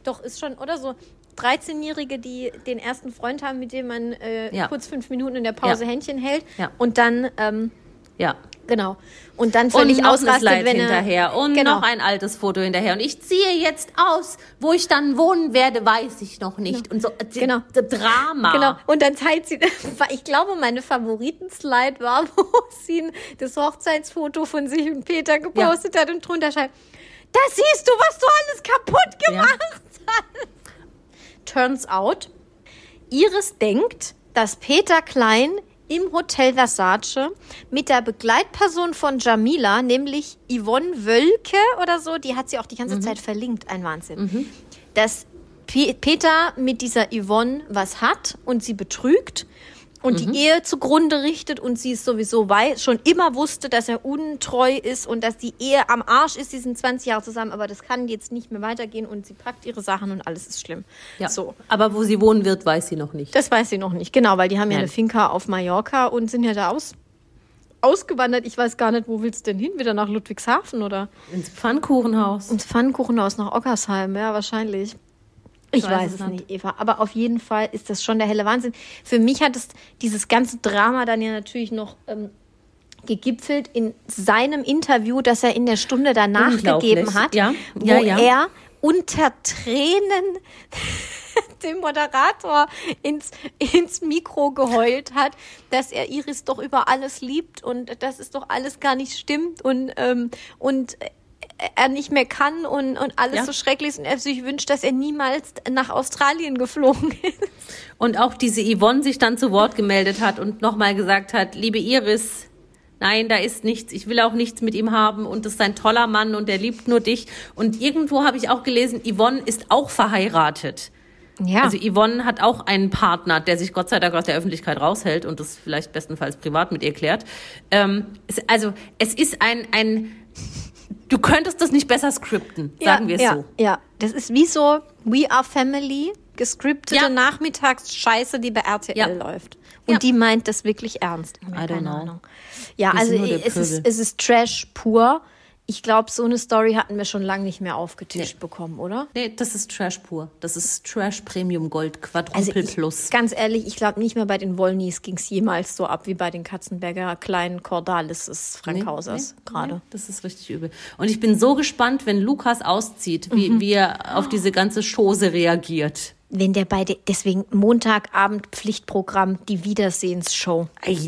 Speaker 2: Doch, ist schon, oder so. 13-Jährige, die den ersten Freund haben, mit dem man äh,
Speaker 3: Ja.
Speaker 2: kurz fünf Minuten in der Pause
Speaker 3: Ja.
Speaker 2: Händchen hält.
Speaker 3: Ja.
Speaker 2: Und dann, ähm,
Speaker 3: Ja.
Speaker 2: genau. Und dann völlig
Speaker 3: und
Speaker 2: ausrastet, wenn er.
Speaker 3: hinterher und
Speaker 2: genau.
Speaker 3: noch ein altes Foto hinterher. Und ich ziehe jetzt aus, wo ich dann wohnen werde, weiß ich noch nicht. Und so äh,
Speaker 2: Genau.
Speaker 3: Drama.
Speaker 2: Genau. Und dann teilt sie, *laughs* ich glaube, meine Favoriten-Slide war, *laughs* wo sie das Hochzeitsfoto von sich und Peter gepostet hat und drunter schreibt, da siehst du, was du alles kaputt gemacht hast. Turns out, Iris denkt, dass Peter Klein im Hotel Versace mit der Begleitperson von Jamila, nämlich Yvonne Wölke oder so, die hat sie auch die ganze Zeit verlinkt, ein Wahnsinn, dass Pe Peter mit dieser Yvonne was hat und sie betrügt und die Ehe zugrunde richtet und sie es sowieso weiß, schon immer wusste, dass er untreu ist und dass die Ehe am Arsch ist, die sind 20 Jahre zusammen, aber das kann jetzt nicht mehr weitergehen und sie packt ihre Sachen und alles ist schlimm.
Speaker 3: Ja.
Speaker 2: So.
Speaker 3: Aber wo sie wohnen wird, weiß sie noch nicht.
Speaker 2: Das weiß sie noch nicht, genau, weil die haben ja
Speaker 3: Nein.
Speaker 2: eine Finca auf Mallorca und sind ja da aus, ausgewandert. Ich weiß gar nicht, wo willst du denn hin? Wieder nach Ludwigshafen oder
Speaker 3: Ins Pfannkuchenhaus.
Speaker 2: ins Pfannkuchenhaus nach Ockersheim? Ja, wahrscheinlich. Ich
Speaker 3: weiß
Speaker 2: weiß
Speaker 3: es nicht.
Speaker 2: nicht, Eva. Aber auf jeden Fall ist das schon der helle Wahnsinn. Für mich hat es dieses ganze Drama dann ja natürlich noch ähm, gegipfelt in seinem Interview, das er in der Stunde danach gegeben hat,
Speaker 3: Ja,
Speaker 2: wo
Speaker 3: ja, ja.
Speaker 2: er unter Tränen *laughs* dem Moderator ins, ins Mikro geheult hat, dass er Iris doch über alles liebt und dass es doch alles gar nicht stimmt und, ähm, und er nicht mehr kann und, und alles
Speaker 3: Ja.
Speaker 2: so schrecklich ist und er sich wünscht, dass er niemals nach Australien geflogen *laughs* ist.
Speaker 3: Und auch diese Yvonne sich dann zu Wort gemeldet hat und nochmal gesagt hat, liebe Iris, nein, da ist nichts, ich will auch nichts mit ihm haben und das ist ein toller Mann und der liebt nur dich. Und irgendwo habe ich auch gelesen, Yvonne ist auch verheiratet.
Speaker 2: Ja.
Speaker 3: Also Yvonne hat auch einen Partner, der sich Gott sei Dank aus der Öffentlichkeit raushält und das vielleicht bestenfalls privat mit ihr klärt. Ähm, es, also es ist ein, ein, du könntest das nicht besser skripten, sagen wir es
Speaker 2: ja,
Speaker 3: so.
Speaker 2: Ja, das ist wie so We Are Family, gescriptete
Speaker 3: Ja.
Speaker 2: Nachmittagsscheiße, die bei RTL
Speaker 3: Ja.
Speaker 2: läuft. Und
Speaker 3: Ja.
Speaker 2: die meint das wirklich ernst.
Speaker 3: I don't know.
Speaker 2: Ja,
Speaker 3: Wir
Speaker 2: also es ist, es ist Trash pur. Ich glaube, so eine Story hatten wir schon lange nicht mehr aufgetischt bekommen, oder?
Speaker 3: Nee, das ist Trash pur. Das ist Trash Premium Gold Quadruple
Speaker 2: Also ich,
Speaker 3: Plus.
Speaker 2: ganz ehrlich, ich glaube nicht mehr bei den Wollnies ging es jemals so ab wie bei den Katzenberger kleinen Cordalises Frankhausers
Speaker 3: Nee,
Speaker 2: gerade.
Speaker 3: nee, das ist richtig übel. Und ich bin so gespannt, wenn Lukas auszieht, wie,
Speaker 2: Mhm.
Speaker 3: wie er auf diese ganze Chose reagiert.
Speaker 2: Wenn der beide, deswegen Montagabend Pflichtprogramm, die Wiedersehensshow.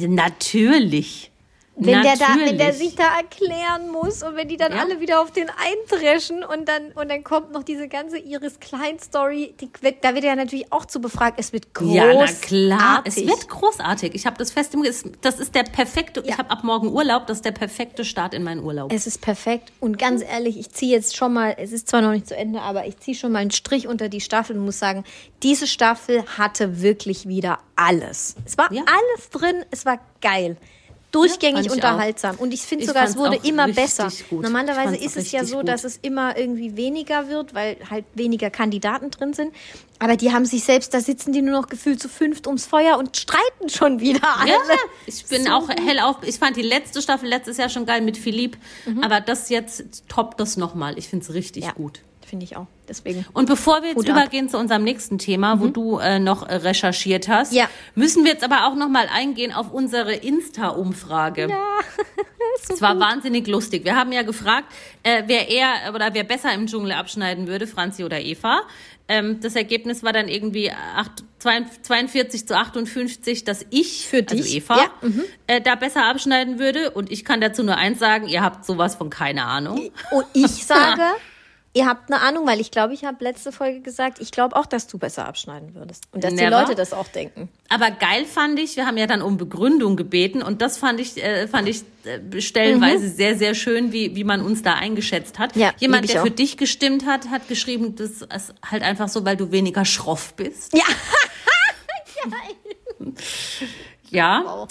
Speaker 3: Natürlich.
Speaker 2: Wenn der, da, wenn der sich da erklären muss und wenn die dann
Speaker 3: Ja.
Speaker 2: alle wieder auf den eindreschen und dann, und dann kommt noch diese ganze Iris Klein-Story, da wird er natürlich auch zu befragt. Es wird großartig.
Speaker 3: Ja, na klar. Es wird großartig. Ich habe das fest im Das ist der perfekte.
Speaker 2: Ja.
Speaker 3: Ich habe ab morgen Urlaub. Das ist der perfekte Start in meinen Urlaub.
Speaker 2: Es ist perfekt. Und ganz ehrlich, ich ziehe jetzt schon mal, es ist zwar noch nicht zu Ende, aber ich ziehe schon mal einen Strich unter die Staffel und muss sagen, diese Staffel hatte wirklich wieder alles. Es war
Speaker 3: Ja.
Speaker 2: alles drin, es war geil. Durchgängig
Speaker 3: ich
Speaker 2: unterhaltsam. Und ich finde sogar, es wurde
Speaker 3: auch
Speaker 2: immer besser.
Speaker 3: gut.
Speaker 2: Normalerweise ist es ja so,
Speaker 3: gut.
Speaker 2: dass es immer irgendwie weniger wird, weil halt weniger Kandidaten drin sind. Aber die haben sich selbst, da sitzen die nur noch gefühlt zu fünft ums Feuer und streiten schon wieder alle.
Speaker 3: Ja, ich bin auch hell auf. Ich fand die letzte Staffel letztes Jahr schon geil mit Philipp, aber das jetzt toppt das nochmal. Ich finde es richtig
Speaker 2: Mhm. Ja.
Speaker 3: gut.
Speaker 2: Finde ich auch. Deswegen.
Speaker 3: Und bevor wir jetzt
Speaker 2: Hut ab.
Speaker 3: übergehen zu unserem nächsten Thema, wo du äh, noch äh, recherchiert hast,
Speaker 2: Ja.
Speaker 3: müssen wir jetzt aber auch noch mal eingehen auf unsere Insta-Umfrage. Ja. *laughs* Es war wahnsinnig lustig. Wir haben ja gefragt, äh, wer eher oder wer besser im Dschungel abschneiden würde, Franzi oder Eva. Ähm, das Ergebnis war dann irgendwie acht- 42 zu 58, dass ich,
Speaker 2: Für
Speaker 3: also
Speaker 2: dich,
Speaker 3: Eva,
Speaker 2: ja, mhm.
Speaker 3: äh, da besser abschneiden würde. Und ich kann dazu nur eins sagen, ihr habt sowas von keine Ahnung.
Speaker 2: Und ich sage, *laughs* ihr habt eine Ahnung, weil ich glaube, ich habe letzte Folge gesagt, ich glaube auch, dass du besser abschneiden würdest. Und dass die
Speaker 3: Never.
Speaker 2: Leute das auch denken.
Speaker 3: Aber geil fand ich, wir haben ja dann um Begründung gebeten und das fand ich, äh, fand ich äh, stellenweise sehr, sehr schön, wie, wie man uns da eingeschätzt hat.
Speaker 2: Ja,
Speaker 3: Jemand, der
Speaker 2: auch.
Speaker 3: für dich gestimmt hat, hat geschrieben, das ist halt einfach so, weil du weniger schroff bist.
Speaker 2: Ja. *laughs*
Speaker 3: Ja.
Speaker 2: Wow.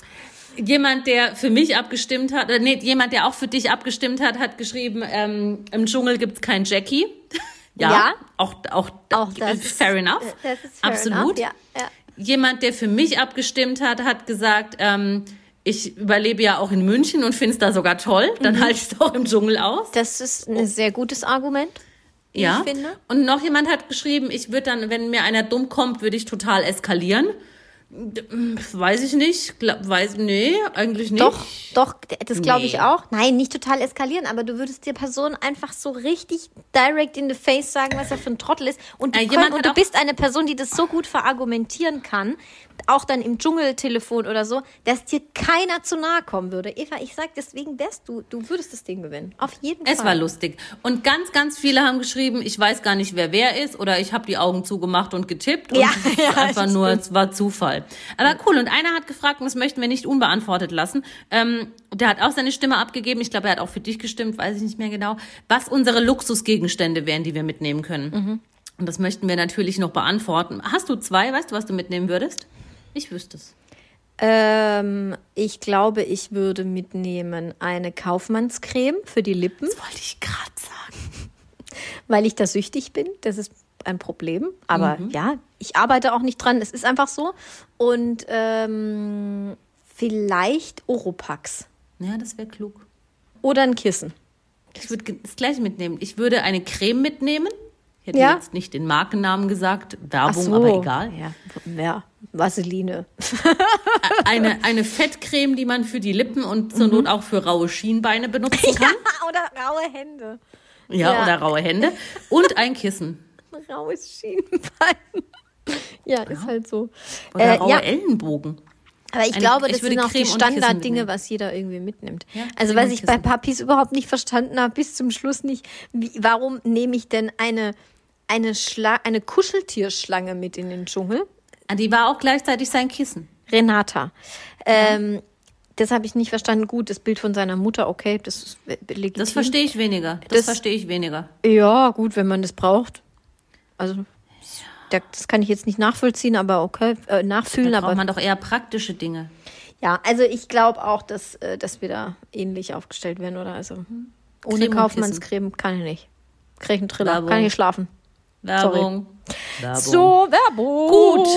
Speaker 3: Jemand, der für mich abgestimmt hat, äh, nee, jemand, der auch für dich abgestimmt hat, hat geschrieben, ähm, im Dschungel gibt's kein Jackie. *laughs* ja,
Speaker 2: Ja.
Speaker 3: Auch, auch,
Speaker 2: Auch das ist-
Speaker 3: fair enough.
Speaker 2: Das ist fair
Speaker 3: Absolut.
Speaker 2: Enough. Ja, ja.
Speaker 3: Jemand, der für mich abgestimmt hat, hat gesagt, ähm, ich überlebe ja auch in München und finde es da sogar toll. Dann
Speaker 2: Mhm.
Speaker 3: halte ich es auch im Dschungel aus.
Speaker 2: Das ist ein sehr gutes Argument.
Speaker 3: ja.
Speaker 2: Ich finde.
Speaker 3: Und noch jemand hat geschrieben, ich würde dann, wenn mir einer dumm kommt, würde ich total eskalieren. D- Weiß ich nicht. Glaub, weiß, nee, eigentlich nicht.
Speaker 2: Doch, doch, das glaube ich
Speaker 3: Nee.
Speaker 2: auch. Nein, nicht total eskalieren, aber du würdest der Person einfach so richtig direct in the face sagen, was er für ein Trottel ist. Und du,
Speaker 3: Äh,
Speaker 2: könnt, und du bist eine Person, die das so gut verargumentieren kann, auch dann im Dschungeltelefon oder so, dass dir keiner zu nahe kommen würde. Eva, ich sag, deswegen wärst du, du würdest das Ding gewinnen. Auf jeden
Speaker 3: Es
Speaker 2: Fall.
Speaker 3: war lustig. Und ganz, ganz viele haben geschrieben, ich weiß gar nicht, wer wer ist oder ich habe die Augen zugemacht und getippt. Und
Speaker 2: Ja, *laughs*
Speaker 3: es
Speaker 2: ja,
Speaker 3: einfach nur,
Speaker 2: stimmt.
Speaker 3: es war Zufall. Aber cool. Und einer hat gefragt, und das möchten wir nicht unbeantwortet lassen. Ähm, der hat auch seine Stimme abgegeben. Ich glaube, er hat auch für dich gestimmt, weiß ich nicht mehr genau. Was unsere Luxusgegenstände wären, die wir mitnehmen können.
Speaker 2: Mhm.
Speaker 3: Und das möchten wir natürlich noch beantworten. Hast du zwei? Weißt du, was du mitnehmen würdest? Ich wüsste es.
Speaker 2: Ähm, ich glaube, ich würde mitnehmen eine Kaufmannscreme für die Lippen,
Speaker 3: Das wollte ich gerade sagen. *laughs*
Speaker 2: weil ich da süchtig bin. Das ist ein Problem. Aber
Speaker 3: Mhm.
Speaker 2: ja, ich arbeite auch nicht dran. Es ist einfach so. Und ähm, vielleicht Oropax
Speaker 3: Ja, das wäre klug.
Speaker 2: oder ein Kissen.
Speaker 3: Ich würde das gleiche mitnehmen. Ich würde eine Creme mitnehmen. Ich hätte
Speaker 2: Ja.
Speaker 3: jetzt nicht den Markennamen gesagt, Werbung,
Speaker 2: so.
Speaker 3: aber egal.
Speaker 2: Ja, ja. Vaseline. *laughs*
Speaker 3: Eine, eine Fettcreme, die man für die Lippen und
Speaker 2: Mhm.
Speaker 3: zur Not auch für raue Schienbeine benutzen *laughs* kann.
Speaker 2: oder raue Hände.
Speaker 3: Ja,
Speaker 2: Ja.
Speaker 3: oder raue Hände. Und ein Kissen. *laughs*
Speaker 2: Raues Schienbein. Ja, ist halt so.
Speaker 3: Oder
Speaker 2: Äh,
Speaker 3: raue
Speaker 2: ja.
Speaker 3: Ellenbogen.
Speaker 2: Aber ich
Speaker 3: Eine-
Speaker 2: glaube,
Speaker 3: ich
Speaker 2: das
Speaker 3: würde
Speaker 2: sind auch die
Speaker 3: Creme Kissen
Speaker 2: Standarddinge, was jeder irgendwie mitnimmt.
Speaker 3: Ja,
Speaker 2: also
Speaker 3: Creme
Speaker 2: was ich bei. Papis überhaupt nicht verstanden habe, bis zum Schluss nicht, wie, warum nehme ich denn eine, eine, Schla eine Kuscheltierschlange mit in den Dschungel?
Speaker 3: Ah, Die war auch gleichzeitig sein Kissen.
Speaker 2: Renata. Ähm, das habe ich nicht verstanden. Gut, das Bild von seiner Mutter, okay, das ist legitim.
Speaker 3: Das verstehe ich weniger. Das,
Speaker 2: Das-
Speaker 3: verstehe ich weniger.
Speaker 2: Ja, gut, wenn man das braucht. Also, da- das kann ich jetzt nicht nachvollziehen, aber okay, äh, nachfühlen,
Speaker 3: Da
Speaker 2: aber
Speaker 3: braucht man doch eher praktische Dinge.
Speaker 2: Ja, also ich glaube auch, dass, äh, dass wir da ähnlich aufgestellt werden, oder? Also ohne
Speaker 3: Creme und
Speaker 2: Kaufmannscreme kann ich nicht. Krieg ich einen Triller,
Speaker 3: Werbung.
Speaker 2: kann ich nicht schlafen.
Speaker 3: Werbung. Werbung.
Speaker 2: So, Werbung.
Speaker 3: Gut.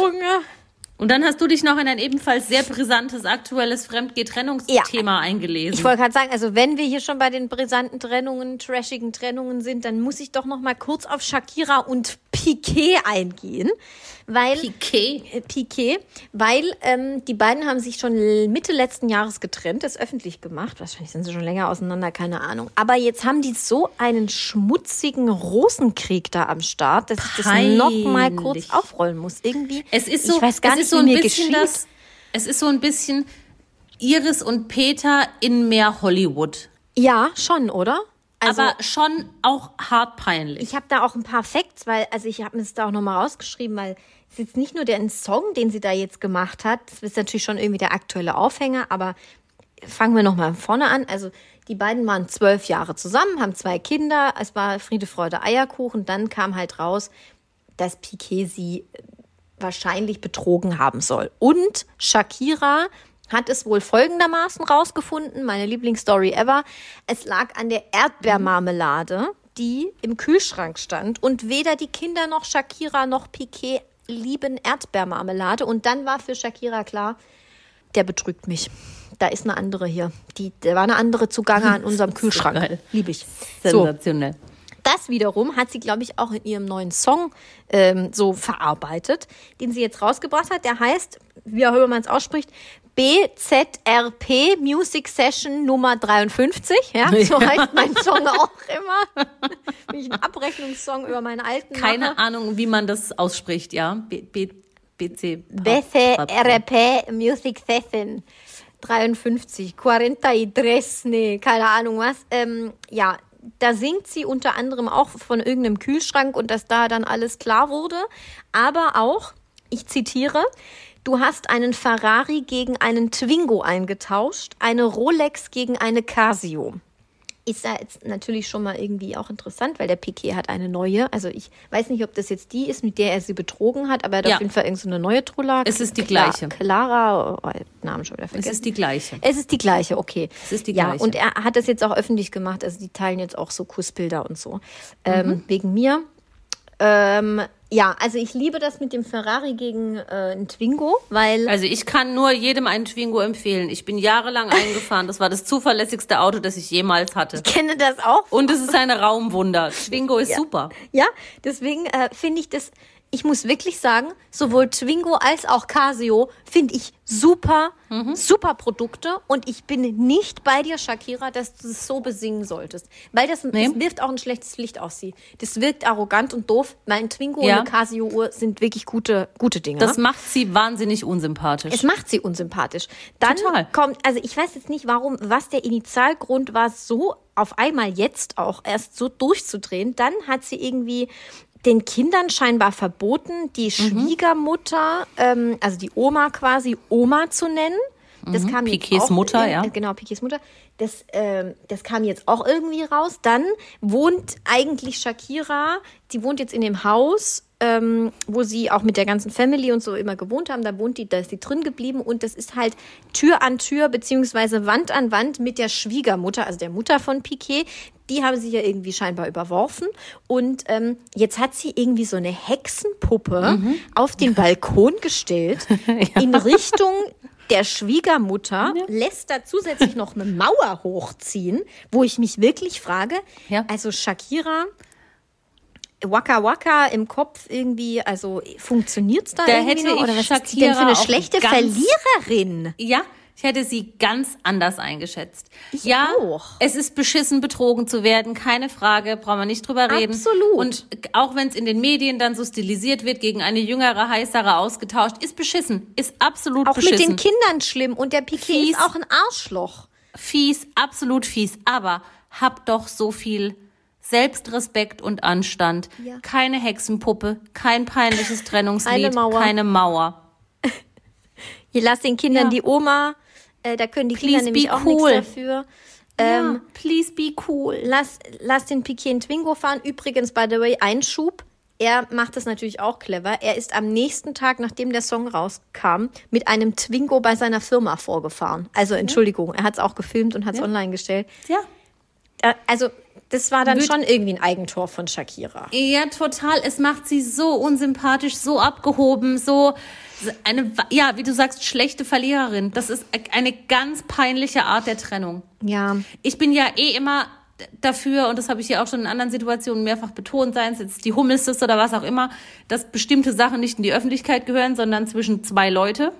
Speaker 3: Und dann hast du dich noch in ein ebenfalls sehr brisantes aktuelles Fremdgetrennungsthema eingelesen.
Speaker 2: Ich wollte gerade sagen, also wenn wir hier schon bei den brisanten Trennungen, trashigen Trennungen sind, dann muss ich doch noch mal kurz auf Shakira und Piquet eingehen, weil
Speaker 3: Piquet.
Speaker 2: äh, Piquet, weil ähm, die beiden haben sich schon Mitte letzten Jahres getrennt, das öffentlich gemacht. Wahrscheinlich sind sie schon länger auseinander, keine Ahnung. Aber jetzt haben die so einen schmutzigen Rosenkrieg da am Start, dass ich das noch mal kurz aufrollen muss. Irgendwie.
Speaker 3: Es ist so,
Speaker 2: ich weiß gar
Speaker 3: es
Speaker 2: nicht,
Speaker 3: so ein
Speaker 2: mir
Speaker 3: bisschen
Speaker 2: geschieht.
Speaker 3: das, es ist so ein bisschen Iris und Peter in mehr Hollywood.
Speaker 2: Ja, schon, oder? Also,
Speaker 3: aber schon auch hart peinlich.
Speaker 2: ich habe da auch ein paar Facts, weil, also ich habe mir das da auch nochmal rausgeschrieben, weil es ist jetzt nicht nur der Song, den sie da jetzt gemacht hat, das ist natürlich schon irgendwie der aktuelle Aufhänger, aber fangen wir nochmal vorne an. Also die beiden waren zwölf Jahre zusammen, haben zwei Kinder, es war Friede, Freude, Eierkuchen. Dann kam halt raus, dass Piquet sie wahrscheinlich betrogen haben soll. Und Shakira hat es wohl folgendermaßen rausgefunden, meine Lieblingsstory ever. Es lag an der Erdbeermarmelade, die im Kühlschrank stand und weder die Kinder noch Shakira noch Piquet lieben Erdbeermarmelade und dann war für Shakira klar, der betrügt mich. Da ist eine andere hier. Die, da war eine andere zugange an unserem *laughs* Kühlschrank. Liebe ich. So,
Speaker 3: Sensationell.
Speaker 2: das wiederum hat sie, glaube ich, auch in ihrem neuen Song ähm, so verarbeitet, den sie jetzt rausgebracht hat. Der heißt, wie auch immer man es ausspricht, BZRP Music Session Nummer 53. Ja, so heißt mein Song auch immer. *laughs* Bin ich ein Abrechnungssong über meinen alten
Speaker 3: Keine
Speaker 2: mache.
Speaker 3: Ahnung, wie man das ausspricht, ja? B, B, BC.
Speaker 2: BZRP Music Session 53. 43, nee, keine Ahnung was. Ähm, ja, da singt sie unter anderem auch von irgendeinem Kühlschrank und dass da dann alles klar wurde. Aber auch, ich zitiere, du hast einen Ferrari gegen einen Twingo eingetauscht, eine Rolex gegen eine Casio. Ist ja jetzt natürlich schon mal irgendwie auch interessant, weil der Piquet hat eine neue. Also ich weiß nicht, ob das jetzt die ist, mit der er sie betrogen hat, aber er hat
Speaker 3: Ja.
Speaker 2: auf jeden Fall irgendeine so neue Trulla.
Speaker 3: Es ist die
Speaker 2: Cla-
Speaker 3: gleiche.
Speaker 2: Clara, oh, Namen schon wieder
Speaker 3: Es
Speaker 2: vergessen.
Speaker 3: ist die gleiche.
Speaker 2: Es ist die gleiche, okay.
Speaker 3: Es ist die
Speaker 2: ja,
Speaker 3: gleiche.
Speaker 2: und er hat das jetzt auch öffentlich gemacht. Also die teilen jetzt auch so Kussbilder und so. Ähm,
Speaker 3: Mhm.
Speaker 2: Wegen mir. Ähm, ja, also ich liebe das mit dem Ferrari gegen äh, ein Twingo, weil
Speaker 3: Also ich kann nur jedem einen Twingo empfehlen. Ich bin jahrelang *laughs* eingefahren. Das war das zuverlässigste Auto, das ich jemals hatte.
Speaker 2: ich kenne das auch.
Speaker 3: Und es ist ein Raumwunder. Twingo ist super.
Speaker 2: Ja, deswegen äh, finde ich das, ich muss wirklich sagen, sowohl Twingo als auch Casio finde ich super,
Speaker 3: Mhm.
Speaker 2: super Produkte und ich bin nicht bei dir, Shakira, dass du es so besingen solltest. Weil das,
Speaker 3: Nee.
Speaker 2: das wirft auch ein schlechtes Licht auf sie. Das wirkt arrogant und doof. Mein Twingo
Speaker 3: Ja.
Speaker 2: und eine Casio-Uhr sind wirklich gute, gute Dinge.
Speaker 3: Das macht sie wahnsinnig unsympathisch.
Speaker 2: Es macht sie unsympathisch. Dann
Speaker 3: Total.
Speaker 2: kommt, also ich weiß jetzt nicht, warum, was der Initialgrund war, so auf einmal jetzt auch erst so durchzudrehen. Dann hat sie irgendwie den Kindern scheinbar verboten, die
Speaker 3: Mhm.
Speaker 2: Schwiegermutter, ähm, also die Oma quasi Oma zu nennen. Das kam jetzt
Speaker 3: Mhm. Piquets
Speaker 2: auch,
Speaker 3: Mutter,
Speaker 2: äh,
Speaker 3: ja.
Speaker 2: Genau, Piquets Mutter. Das, ähm, das kam jetzt auch irgendwie raus. Dann wohnt eigentlich Shakira, die wohnt jetzt in dem Haus, ähm, wo sie auch mit der ganzen Family und so immer gewohnt haben. Da wohnt die, da ist sie drin geblieben und das ist halt Tür an Tür beziehungsweise Wand an Wand mit der Schwiegermutter, also der Mutter von Piquet. Die haben sich ja irgendwie scheinbar überworfen und ähm, jetzt hat sie irgendwie so eine Hexenpuppe auf den Balkon gestellt *laughs* in Richtung der Schwiegermutter lässt da zusätzlich noch eine Mauer hochziehen, wo ich mich wirklich frage,
Speaker 3: Ja.
Speaker 2: also Shakira, Waka Waka im Kopf irgendwie, also funktioniert's da,
Speaker 3: Da
Speaker 2: irgendwie
Speaker 3: hätte
Speaker 2: noch? Oder was ist die denn für
Speaker 3: Shakira
Speaker 2: eine
Speaker 3: auch
Speaker 2: schlechte Verliererin?
Speaker 3: Ja, ich hätte sie ganz anders eingeschätzt.
Speaker 2: Ich
Speaker 3: ja,
Speaker 2: auch.
Speaker 3: es ist beschissen, betrogen zu werden, keine Frage, brauchen wir nicht drüber reden.
Speaker 2: Absolut.
Speaker 3: Und auch wenn es in den Medien dann so stilisiert wird, gegen eine jüngere, heißere ausgetauscht, ist beschissen, ist absolut
Speaker 2: Auch
Speaker 3: beschissen.
Speaker 2: mit den Kindern schlimm und der Piquet
Speaker 3: Fies.
Speaker 2: ist auch ein Arschloch.
Speaker 3: fies, absolut fies. Aber hab doch so viel Selbstrespekt und Anstand.
Speaker 2: Ja.
Speaker 3: Keine Hexenpuppe, kein peinliches *laughs* Trennungslied,
Speaker 2: Eine Mauer.
Speaker 3: keine Mauer. *laughs*
Speaker 2: Hier lass den Kindern
Speaker 3: Ja.
Speaker 2: die Oma, äh, da können die Kinder
Speaker 3: Please
Speaker 2: nämlich
Speaker 3: be
Speaker 2: auch
Speaker 3: cool.
Speaker 2: nichts dafür. Ähm,
Speaker 3: ja, please be cool.
Speaker 2: Lass, lass den Piquet in Twingo fahren. Übrigens, by the way, Einschub. Er macht das natürlich auch clever. Er ist am nächsten Tag, nachdem der Song rauskam, mit einem Twingo bei seiner Firma vorgefahren. Also Entschuldigung, er hat es auch gefilmt und hat es online gestellt.
Speaker 3: Ja.
Speaker 2: Äh, Also das war dann schon irgendwie ein Eigentor von Shakira.
Speaker 3: Ja, total. Es macht sie so unsympathisch, so abgehoben, so eine, ja, wie du sagst, schlechte Verliererin. Das ist eine ganz peinliche Art der Trennung.
Speaker 2: Ja,
Speaker 3: Ich bin ja eh immer dafür, und das habe ich ja auch schon in anderen Situationen mehrfach betont, seien es jetzt die Hummels ist oder was auch immer, dass bestimmte Sachen nicht in die Öffentlichkeit gehören, sondern zwischen zwei Leute.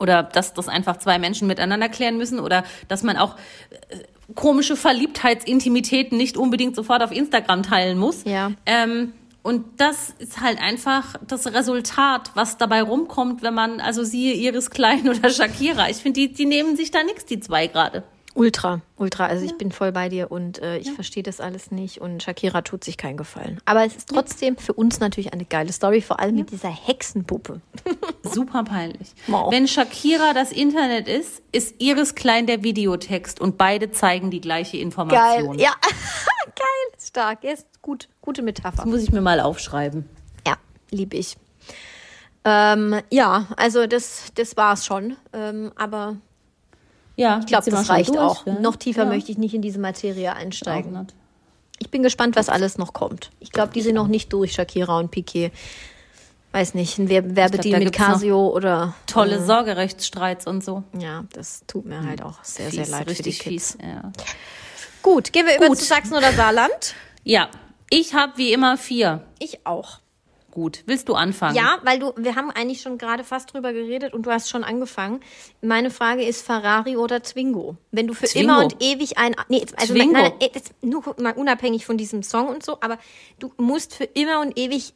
Speaker 3: Oder dass das einfach zwei Menschen miteinander klären müssen oder dass man auch äh, komische Verliebtheitsintimitäten nicht unbedingt sofort auf Instagram teilen muss.
Speaker 2: Ja.
Speaker 3: Ähm, Und das ist halt einfach das Resultat, was dabei rumkommt, wenn man, also siehe Iris Klein *laughs* oder Shakira. Ich finde, die, die nehmen sich da nichts, die zwei gerade.
Speaker 2: Ultra, ultra. Also ich bin voll bei dir und äh, ich verstehe das alles nicht und Shakira tut sich keinen Gefallen. Aber es ist trotzdem für uns natürlich eine geile Story, vor allem mit dieser Hexenpuppe. *laughs*
Speaker 3: Super peinlich.
Speaker 2: Wow.
Speaker 3: Wenn Shakira das Internet ist, ist Iris Klein der Videotext und beide zeigen die gleiche
Speaker 2: Geil,
Speaker 3: Information.
Speaker 2: ja. *laughs* Geil, stark. Ist gut, gute Metapher.
Speaker 3: Das muss ich mir mal aufschreiben.
Speaker 2: Ja, lieb ich. Ähm, ja, also das, das war's schon. Ähm, aber
Speaker 3: Ja,
Speaker 2: ich glaube, das reicht auch. Noch tiefer
Speaker 3: ja.
Speaker 2: möchte ich nicht in diese Materie einsteigen. Ich bin gespannt, was alles noch kommt. Ich glaube, die sind noch nicht durch, Shakira und Piquet. Weiß nicht, ein Wer Werbedeal mit Casio oder.
Speaker 3: Tolle Sorgerechtsstreits und so.
Speaker 2: Ja, das tut mir halt auch sehr, sehr
Speaker 3: Fies,
Speaker 2: leid für die
Speaker 3: richtig
Speaker 2: Kids.
Speaker 3: fies. Ja.
Speaker 2: Gut, gehen wir über
Speaker 3: Gut.
Speaker 2: zu Sachsen oder Saarland?
Speaker 3: ja, ich habe wie immer vier.
Speaker 2: Ich auch.
Speaker 3: Gut, willst du anfangen?
Speaker 2: Ja, weil du, wir haben eigentlich schon gerade fast drüber geredet und du hast schon angefangen. Meine Frage ist Ferrari oder Twingo? Wenn du für
Speaker 3: Twingo.
Speaker 2: immer und ewig ein, nee, also
Speaker 3: Twingo.
Speaker 2: nein, das, nur mal unabhängig von diesem Song und so, aber du musst für immer und ewig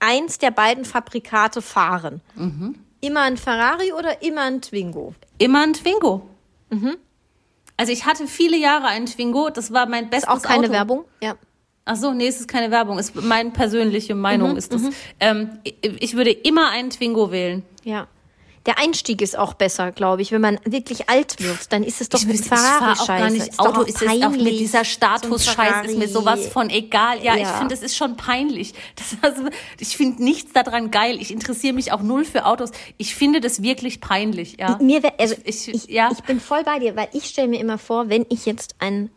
Speaker 2: eins der beiden Fabrikate fahren.
Speaker 3: Mhm.
Speaker 2: Immer ein Ferrari oder immer ein Twingo?
Speaker 3: Immer ein Twingo.
Speaker 2: Mhm.
Speaker 3: Also ich hatte viele Jahre einen Twingo, das war mein bestes
Speaker 2: Auch keine
Speaker 3: Auto.
Speaker 2: Werbung? Ja.
Speaker 3: Ach so, nee, es ist keine Werbung, ist meine persönliche Meinung
Speaker 2: Mhm,
Speaker 3: ist das. Ähm, ich, ich würde immer einen Twingo wählen.
Speaker 2: Ja. Der Einstieg ist auch besser, glaube ich. Wenn man wirklich alt wird, dann ist es doch
Speaker 3: ich,
Speaker 2: mit
Speaker 3: ich
Speaker 2: dem Ferrari
Speaker 3: fahr auch gar
Speaker 2: scheiße.
Speaker 3: nicht
Speaker 2: Ist
Speaker 3: Auto, ist es auch mit dieser Status-Scheiß ist mir sowas von egal. Ja, ich
Speaker 2: Ja.
Speaker 3: finde, es ist schon peinlich. Das, also, ich finde nichts daran geil. Ich interessiere mich auch null für Autos. Ich finde das wirklich peinlich, ja.
Speaker 2: Mir wär, also
Speaker 3: Ich-
Speaker 2: ich,
Speaker 3: ich-
Speaker 2: ich,
Speaker 3: ja.
Speaker 2: bin voll bei dir, weil ich stelle mir immer vor, wenn ich jetzt ein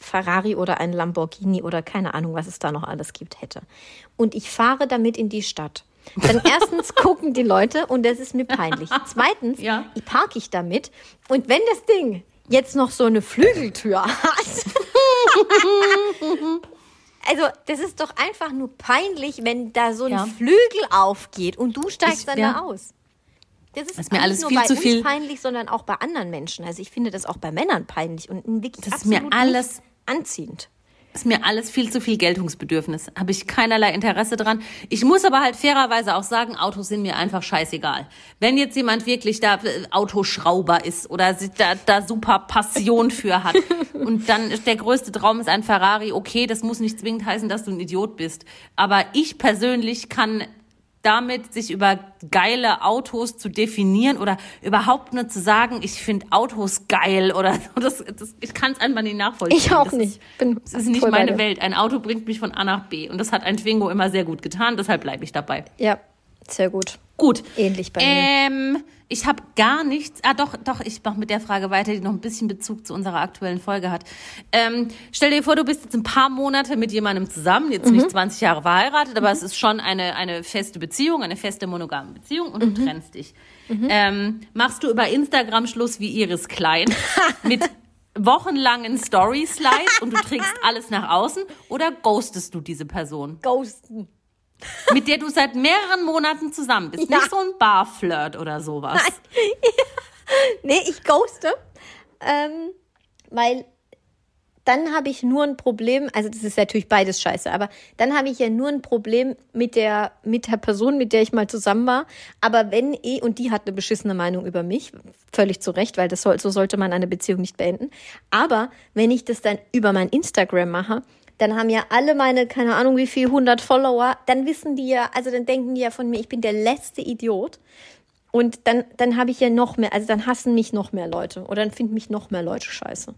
Speaker 2: Ferrari oder ein Lamborghini oder keine Ahnung, was es da noch alles gibt, hätte. Und ich fahre damit in die Stadt. Dann *laughs* erstens gucken die Leute und das ist mir peinlich. Zweitens,
Speaker 3: Ja.
Speaker 2: ich parke ich damit und wenn das Ding jetzt noch so eine Flügeltür *laughs* hat. Also, das ist doch einfach nur peinlich, wenn da so ein
Speaker 3: Ja.
Speaker 2: Flügel aufgeht und du steigst
Speaker 3: Ich-
Speaker 2: dann
Speaker 3: ja.
Speaker 2: da aus. Das ist,
Speaker 3: Das ist mir
Speaker 2: nicht
Speaker 3: alles
Speaker 2: nur
Speaker 3: viel
Speaker 2: bei
Speaker 3: zu
Speaker 2: uns
Speaker 3: viel.
Speaker 2: peinlich, sondern auch bei anderen Menschen. Also ich finde das auch bei Männern peinlich und wirklich
Speaker 3: Das ist mir alles-
Speaker 2: anziehend.
Speaker 3: ist mir alles viel zu viel Geltungsbedürfnis. Habe ich keinerlei Interesse dran. Ich muss aber halt fairerweise auch sagen, Autos sind mir einfach scheißegal. Wenn jetzt jemand wirklich da äh, Autoschrauber ist oder da, da super Passion für hat *laughs* und dann ist der größte Traum ist ein Ferrari, okay, das muss nicht zwingend heißen, dass du ein Idiot bist. Aber ich persönlich kann damit sich über geile Autos zu definieren oder überhaupt nur zu sagen, ich finde Autos geil oder so, das, das, ich kann es einfach nicht nachvollziehen.
Speaker 2: Ich auch
Speaker 3: Das
Speaker 2: nicht.
Speaker 3: Ist,
Speaker 2: Bin
Speaker 3: das ist nicht meine. Welt. Ein Auto bringt mich von A nach B und das hat ein Twingo immer sehr gut getan, deshalb bleibe ich dabei.
Speaker 2: Ja, sehr gut.
Speaker 3: Gut.
Speaker 2: Ähnlich bei mir.
Speaker 3: Ähm, ich habe gar nichts. Ah, doch, doch, ich mache mit der Frage weiter, die noch ein bisschen Bezug zu unserer aktuellen Folge hat. Ähm, stell dir vor, du bist jetzt ein paar Monate mit jemandem zusammen, jetzt
Speaker 2: Mhm.
Speaker 3: nicht 20 Jahre verheiratet, aber es ist schon eine, eine feste Beziehung, eine feste monogame Beziehung und
Speaker 2: Mhm.
Speaker 3: du trennst dich. Ähm, machst du über Instagram Schluss wie Iris Klein *laughs* mit wochenlangen Story-Slides und du trägst alles nach außen oder ghostest du diese Person?
Speaker 2: Ghosten. *laughs*
Speaker 3: mit der du seit mehreren Monaten zusammen bist.
Speaker 2: Ja.
Speaker 3: Nicht so ein Barflirt oder sowas. *laughs*
Speaker 2: Nee, ich ghoste. Ähm, weil dann habe ich nur ein Problem, also das ist natürlich beides scheiße, aber dann habe ich ja nur ein Problem mit der, mit der Person, mit der ich mal zusammen war. Aber wenn eh, und die hat eine beschissene Meinung über mich, völlig zu Recht, weil das soll, so sollte man eine Beziehung nicht beenden. Aber wenn ich das dann über mein Instagram mache, dann haben ja alle meine, keine Ahnung wie viel, 100 Follower, dann wissen die ja, also dann denken die ja von mir, ich bin der letzte Idiot. Und dann, dann habe ich ja noch mehr, also dann hassen mich noch mehr Leute oder dann finden mich noch mehr Leute scheiße.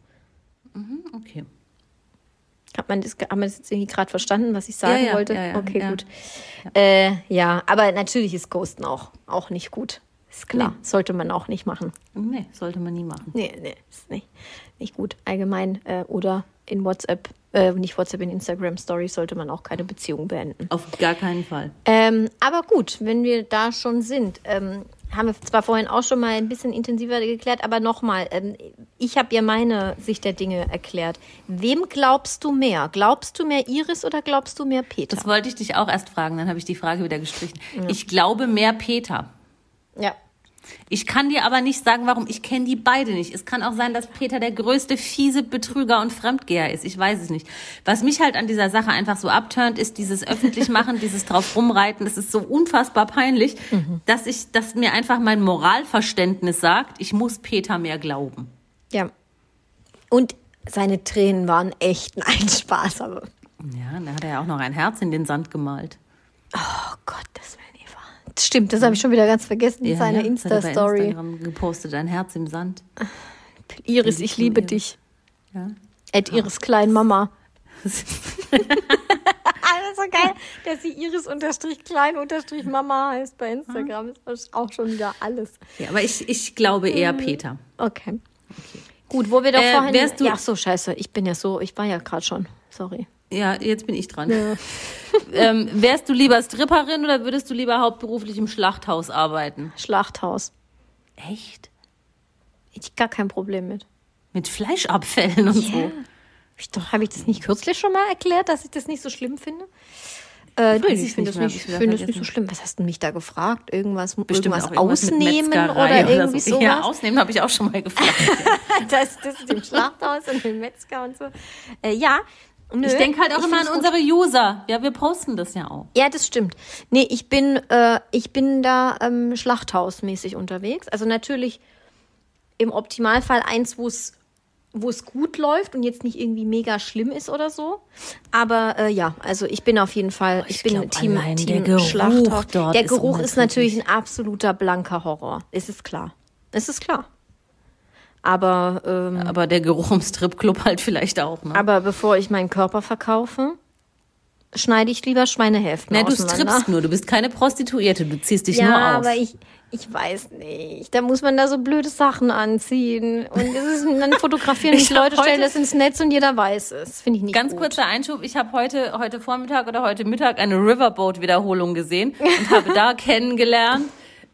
Speaker 3: Okay.
Speaker 2: Hat man das, hat man das jetzt irgendwie gerade verstanden, was ich sagen
Speaker 3: Ja, ja,
Speaker 2: wollte?
Speaker 3: ja, ja,
Speaker 2: okay, gut. Äh, ja, aber natürlich ist Ghosten auch, auch nicht gut. Ist klar,
Speaker 3: Nee.
Speaker 2: sollte man auch nicht machen.
Speaker 3: Nee, sollte man nie machen.
Speaker 2: Nee, nee, ist nicht, nicht gut. Allgemein äh, oder in WhatsApp, äh, nicht WhatsApp, in Instagram Stories sollte man auch keine Beziehung beenden.
Speaker 3: Auf gar keinen Fall.
Speaker 2: Ähm, aber gut, wenn wir da schon sind, ähm, haben wir zwar vorhin auch schon mal ein bisschen intensiver geklärt, aber nochmal, ähm, ich habe ja meine Sicht der Dinge erklärt. Wem glaubst du mehr? Glaubst du mehr Iris oder glaubst du mehr Peter?
Speaker 3: Das wollte ich dich auch erst fragen, dann habe ich die Frage wieder gestrichen. Ich glaube mehr Peter.
Speaker 2: ja.
Speaker 3: Ich kann dir aber nicht sagen, warum. Ich kenne die beide nicht. Es kann auch sein, dass Peter der größte fiese Betrüger und Fremdgeher ist. Ich weiß es nicht. Was mich halt an dieser Sache einfach so abturnt, ist dieses öffentlich machen, *laughs* dieses drauf rumreiten. Das ist so unfassbar peinlich, dass ich, dass mir einfach mein Moralverständnis sagt, ich muss Peter mehr glauben.
Speaker 2: Ja. Und seine Tränen waren echt ein *laughs* Spaß, aber.
Speaker 3: Ja, da hat er ja auch noch ein Herz in den Sand gemalt.
Speaker 2: Oh Gott, das wäre. Stimmt, das habe ich schon wieder ganz vergessen in
Speaker 3: Ja,
Speaker 2: seiner
Speaker 3: ja, das
Speaker 2: Insta-Story.
Speaker 3: Instagram gepostet, ein Herz im Sand.
Speaker 2: Iris, ich liebe
Speaker 3: Iris.
Speaker 2: dich.
Speaker 3: Ja.
Speaker 2: Ed Iris klein Mama. Alles *laughs* so geil, dass sie Iris unterstrich klein unterstrich Mama heißt bei Instagram. Das ist auch schon wieder alles.
Speaker 3: ja, aber ich, ich glaube eher Peter.
Speaker 2: Okay. Gut, wo wir doch
Speaker 3: Äh,
Speaker 2: vorhin.
Speaker 3: wärst du-
Speaker 2: ja, ach so, scheiße. Ich bin ja so, ich war ja gerade schon. Sorry.
Speaker 3: Ja, jetzt bin ich dran. *laughs* ähm, wärst du lieber Stripperin oder würdest du lieber hauptberuflich im Schlachthaus arbeiten?
Speaker 2: Schlachthaus.
Speaker 3: Echt?
Speaker 2: Ich gar kein Problem mit.
Speaker 3: Mit Fleischabfällen und so.
Speaker 2: Hab ich doch, habe ich das nicht kürzlich schon mal erklärt, dass ich das nicht so schlimm finde? Äh,
Speaker 3: ich
Speaker 2: ich finde das, nicht,
Speaker 3: ich
Speaker 2: finde das nicht so schlimm. Was hast du mich da gefragt? Irgendwas,
Speaker 3: Bestimmt
Speaker 2: irgendwas ausnehmen oder irgendwie
Speaker 3: so.
Speaker 2: sowas?
Speaker 3: Ja, ausnehmen habe ich auch schon mal *laughs* gefragt.
Speaker 2: das, das ist im Schlachthaus und im Metzger und so. Äh, ja. Nö,
Speaker 3: Ich denke halt auch immer an
Speaker 2: gut.
Speaker 3: unsere User. Ja, wir posten das ja auch.
Speaker 2: Ja, das stimmt. Nee, ich bin, äh, ich bin da ähm, Schlachthausmäßig unterwegs. Also natürlich im Optimalfall eins, wo es wo es gut läuft und jetzt nicht irgendwie mega schlimm ist oder so. Aber äh, ja, also ich bin auf jeden Fall, ich,
Speaker 3: ich
Speaker 2: bin
Speaker 3: glaub,
Speaker 2: Team, Team
Speaker 3: der Geruch
Speaker 2: Schlachthaus. der
Speaker 3: ist
Speaker 2: Geruch ist natürlich
Speaker 3: unerträglich.
Speaker 2: ein absoluter blanker Horror. Es ist klar. Es ist klar. Aber ähm,
Speaker 3: Aber der Geruch im Stripclub halt vielleicht auch, ne?
Speaker 2: aber bevor ich meinen Körper verkaufe, schneide ich lieber Schweinehälften
Speaker 3: Na, du strippst nur, du bist keine Prostituierte, du ziehst dich
Speaker 2: ja,
Speaker 3: nur aus.
Speaker 2: aber ich, ich weiß nicht. Da muss man da so blöde Sachen anziehen. Und ist, dann fotografieren *laughs*
Speaker 3: Ich
Speaker 2: mich Leute, stellen das ins Netz und jeder weiß es. Finde ich nicht
Speaker 3: Ganz
Speaker 2: gut.
Speaker 3: kurzer Einschub, ich habe heute, heute Vormittag oder heute Mittag eine Riverboat-Wiederholung gesehen und habe da *laughs* kennengelernt,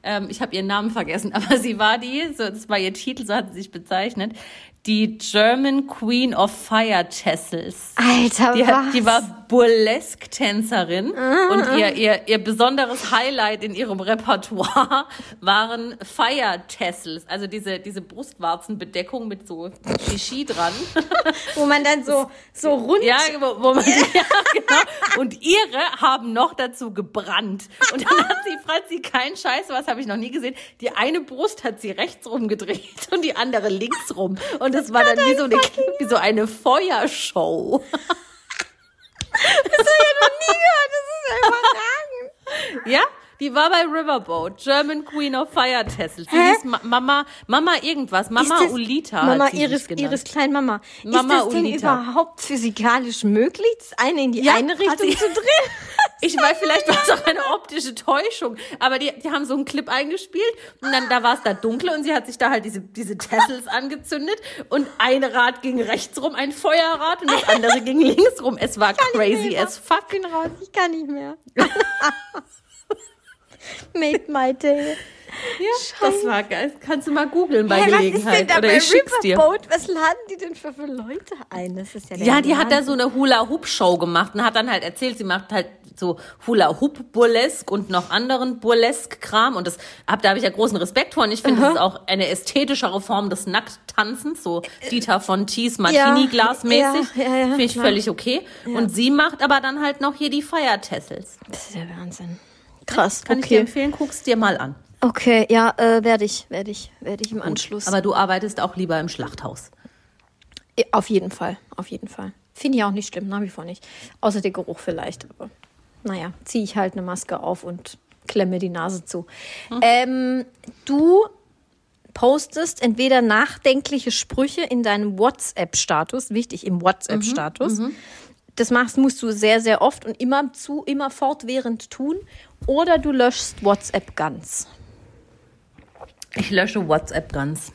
Speaker 3: ähm, ich habe ihren Namen vergessen, *laughs* aber sie war die, so, das war ihr Titel, so hat sie sich bezeichnet, die German Queen of Fire Tassels.
Speaker 2: Alter,
Speaker 3: Die,
Speaker 2: was?
Speaker 3: hat, die war Burlesque-Tänzerin und ihr, ihr, ihr besonderes Highlight in ihrem Repertoire *laughs* waren Fire Tassels, also diese, diese Brustwarzenbedeckung mit so Shishi dran. *laughs*
Speaker 2: Wo man dann so, so rund.
Speaker 3: Ja, wo, wo man *laughs* ja, genau. Und ihre haben noch dazu gebrannt. Und dann hat sie, sie kein Scheiß, was habe ich noch nie gesehen, die eine Brust hat sie rechts rum gedreht und die andere links rum. Und es war dann wie so eine, wie so eine Feuershow.
Speaker 2: Das ist ja überragend.
Speaker 3: Ja? Die war bei Riverboat, German Queen of Fire Tassels. Sie
Speaker 2: Hä?
Speaker 3: hieß Ma Mama, Mama irgendwas, Mama
Speaker 2: Ist das-
Speaker 3: Ulita.
Speaker 2: Mama Iris,
Speaker 3: sich genannt.
Speaker 2: Iris Kleinmama.
Speaker 3: Mama
Speaker 2: ist das denn
Speaker 3: Ulita.
Speaker 2: überhaupt physikalisch möglich, das eine in die
Speaker 3: Ja,
Speaker 2: eine Richtung zu drehen? *laughs*
Speaker 3: Ich weiß, vielleicht war es auch eine optische Täuschung, aber die, die haben so einen Clip eingespielt und dann da war es da dunkel und sie hat sich da halt diese, diese Tassels angezündet und ein Rad ging rechts rum, ein Feuerrad und das andere ging links rum. Es war crazy as fuck.
Speaker 2: Ich bin raus, ich kann nicht mehr. *laughs* Made my day. *laughs*
Speaker 3: Ja, das war geil. Kannst du mal googeln bei
Speaker 2: Hä, was ist denn
Speaker 3: Gelegenheit
Speaker 2: da
Speaker 3: oder
Speaker 2: bei
Speaker 3: ich schick's dir.
Speaker 2: Riverboat? Was laden die denn für, für Leute ein? Das ist ja der
Speaker 3: Ja, die hat da so eine Hula-Hoop-Show gemacht und hat dann halt erzählt, sie macht halt so Hula-Hoop-Burlesque und noch anderen Burlesque-Kram. Und das hab, da habe ich ja großen Respekt vor. Und ich finde, das ist auch eine ästhetischere Form des Nackttanzens, so Dieter von Thies Martini-Glas-mäßig.
Speaker 2: ja, ja, ja,
Speaker 3: finde ich
Speaker 2: klar.
Speaker 3: völlig okay. Und sie macht aber dann halt noch hier die Feiertessels.
Speaker 2: Das ist ja Wahnsinn. Krass,
Speaker 3: Kann ich dir
Speaker 2: okay.
Speaker 3: empfehlen, guck's dir mal an.
Speaker 2: Okay, ja, äh, werde ich, werde ich, werde ich im Anschluss.
Speaker 3: Aber du arbeitest auch lieber im Schlachthaus.
Speaker 2: Ja, auf jeden Fall, auf jeden Fall. Finde ich auch nicht schlimm, nach wie vor nicht. Außer der Geruch vielleicht, aber naja, ziehe ich halt eine Maske auf und klemme die Nase zu. Ähm, du postest entweder nachdenkliche Sprüche in deinem WhatsApp-Status, wichtig im WhatsApp-Status. Das machst, musst du sehr, sehr oft und immer zu, immer fortwährend tun. Oder du löschst WhatsApp ganz.
Speaker 3: Ich lösche WhatsApp ganz.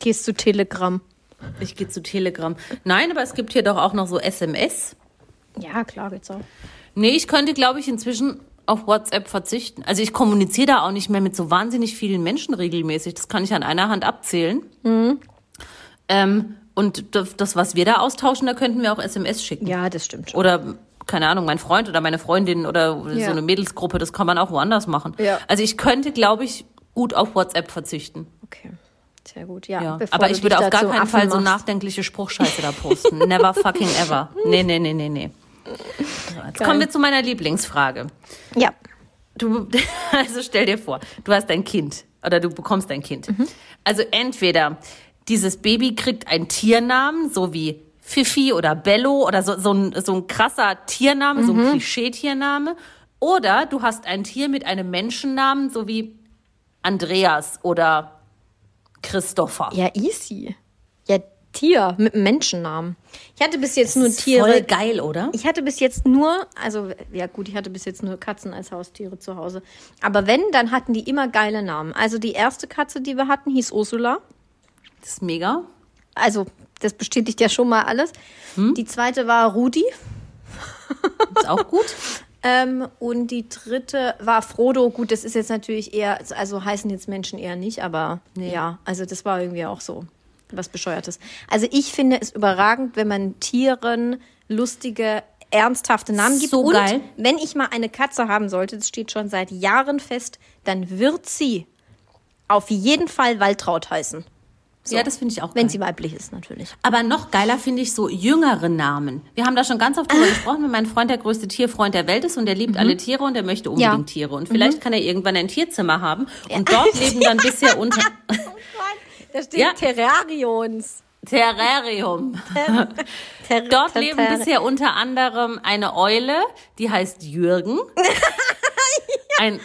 Speaker 2: Gehst zu Telegram.
Speaker 3: Ich gehe zu Telegram. Nein, aber es gibt hier doch auch noch so SMS.
Speaker 2: Ja, klar geht's auch.
Speaker 3: Nee, ich könnte, glaube ich, inzwischen auf WhatsApp verzichten. Also ich kommuniziere da auch nicht mehr mit so wahnsinnig vielen Menschen regelmäßig. Das kann ich an einer Hand abzählen. Ähm, und das, das, was wir da austauschen, da könnten wir auch SMS schicken.
Speaker 2: Ja, das stimmt.
Speaker 3: Oder, keine Ahnung, mein Freund oder meine Freundin oder
Speaker 2: Ja.
Speaker 3: so eine Mädelsgruppe, das kann man auch woanders machen.
Speaker 2: Ja.
Speaker 3: Also ich könnte, glaube ich, gut auf WhatsApp verzüchten.
Speaker 2: Okay. Sehr gut, ja.
Speaker 3: Ja. Aber ich würde auf gar keinen
Speaker 2: Affen
Speaker 3: Fall so
Speaker 2: machst.
Speaker 3: nachdenkliche Spruchscheiße da posten. *laughs* Never fucking ever. Nee, nee, nee, nee, nee. So, jetzt
Speaker 2: Geil.
Speaker 3: kommen wir zu meiner Lieblingsfrage.
Speaker 2: Ja.
Speaker 3: Du, *laughs* also stell dir vor, du hast ein Kind oder du bekommst ein Kind.
Speaker 2: Mhm.
Speaker 3: Also entweder dieses Baby kriegt einen Tiernamen, so wie Fifi oder Bello oder so, so, ein, so ein krasser Tiername, so ein
Speaker 2: Mhm.
Speaker 3: Klischee-Tiername. Oder du hast ein Tier mit einem Menschennamen, so wie Andreas oder Christopher.
Speaker 2: Ja, easy. Ja, Tier mit einem Menschennamen. Ich hatte bis jetzt nur
Speaker 3: Ist
Speaker 2: Tiere.
Speaker 3: Voll geil, oder?
Speaker 2: Ich hatte bis jetzt nur, also ja gut, ich hatte bis jetzt nur Katzen als Haustiere zu Hause. Aber wenn, dann hatten die immer geile Namen. Also die erste Katze, die wir hatten, hieß Ursula.
Speaker 3: Das ist mega.
Speaker 2: Also das bestätigt ja schon mal alles.
Speaker 3: Hm?
Speaker 2: Die zweite war Rudi. *laughs*
Speaker 3: Ist auch gut.
Speaker 2: Ähm, und die dritte war Frodo. Gut, das ist jetzt natürlich eher, also heißen jetzt Menschen eher nicht, aber ja, also das war irgendwie auch so was Bescheuertes. Also ich finde es überragend, wenn man Tieren lustige, ernsthafte Namen gibt.
Speaker 3: So
Speaker 2: und
Speaker 3: geil.
Speaker 2: wenn ich mal eine Katze haben sollte, das steht schon seit Jahren fest, dann wird sie auf jeden Fall Waltraud heißen.
Speaker 3: Ja, das finde ich auch
Speaker 2: Wenn
Speaker 3: geil.
Speaker 2: sie weiblich ist, natürlich.
Speaker 3: Aber noch geiler finde ich so jüngere Namen. Wir haben da schon ganz oft drüber gesprochen, wenn mein Freund der größte Tierfreund der Welt ist und der liebt alle Tiere und der möchte unbedingt
Speaker 2: Ja.
Speaker 3: Tiere. Und vielleicht kann er irgendwann ein Tierzimmer haben. Und dort *laughs* leben dann bisher unter *laughs*
Speaker 2: Da steht
Speaker 3: Ja.
Speaker 2: Terrarions.
Speaker 3: Terrarium.
Speaker 2: Ter *laughs*
Speaker 3: Dort
Speaker 2: Ter-
Speaker 3: leben
Speaker 2: Ter-
Speaker 3: bisher unter anderem eine Eule, die heißt Jürgen. Ein,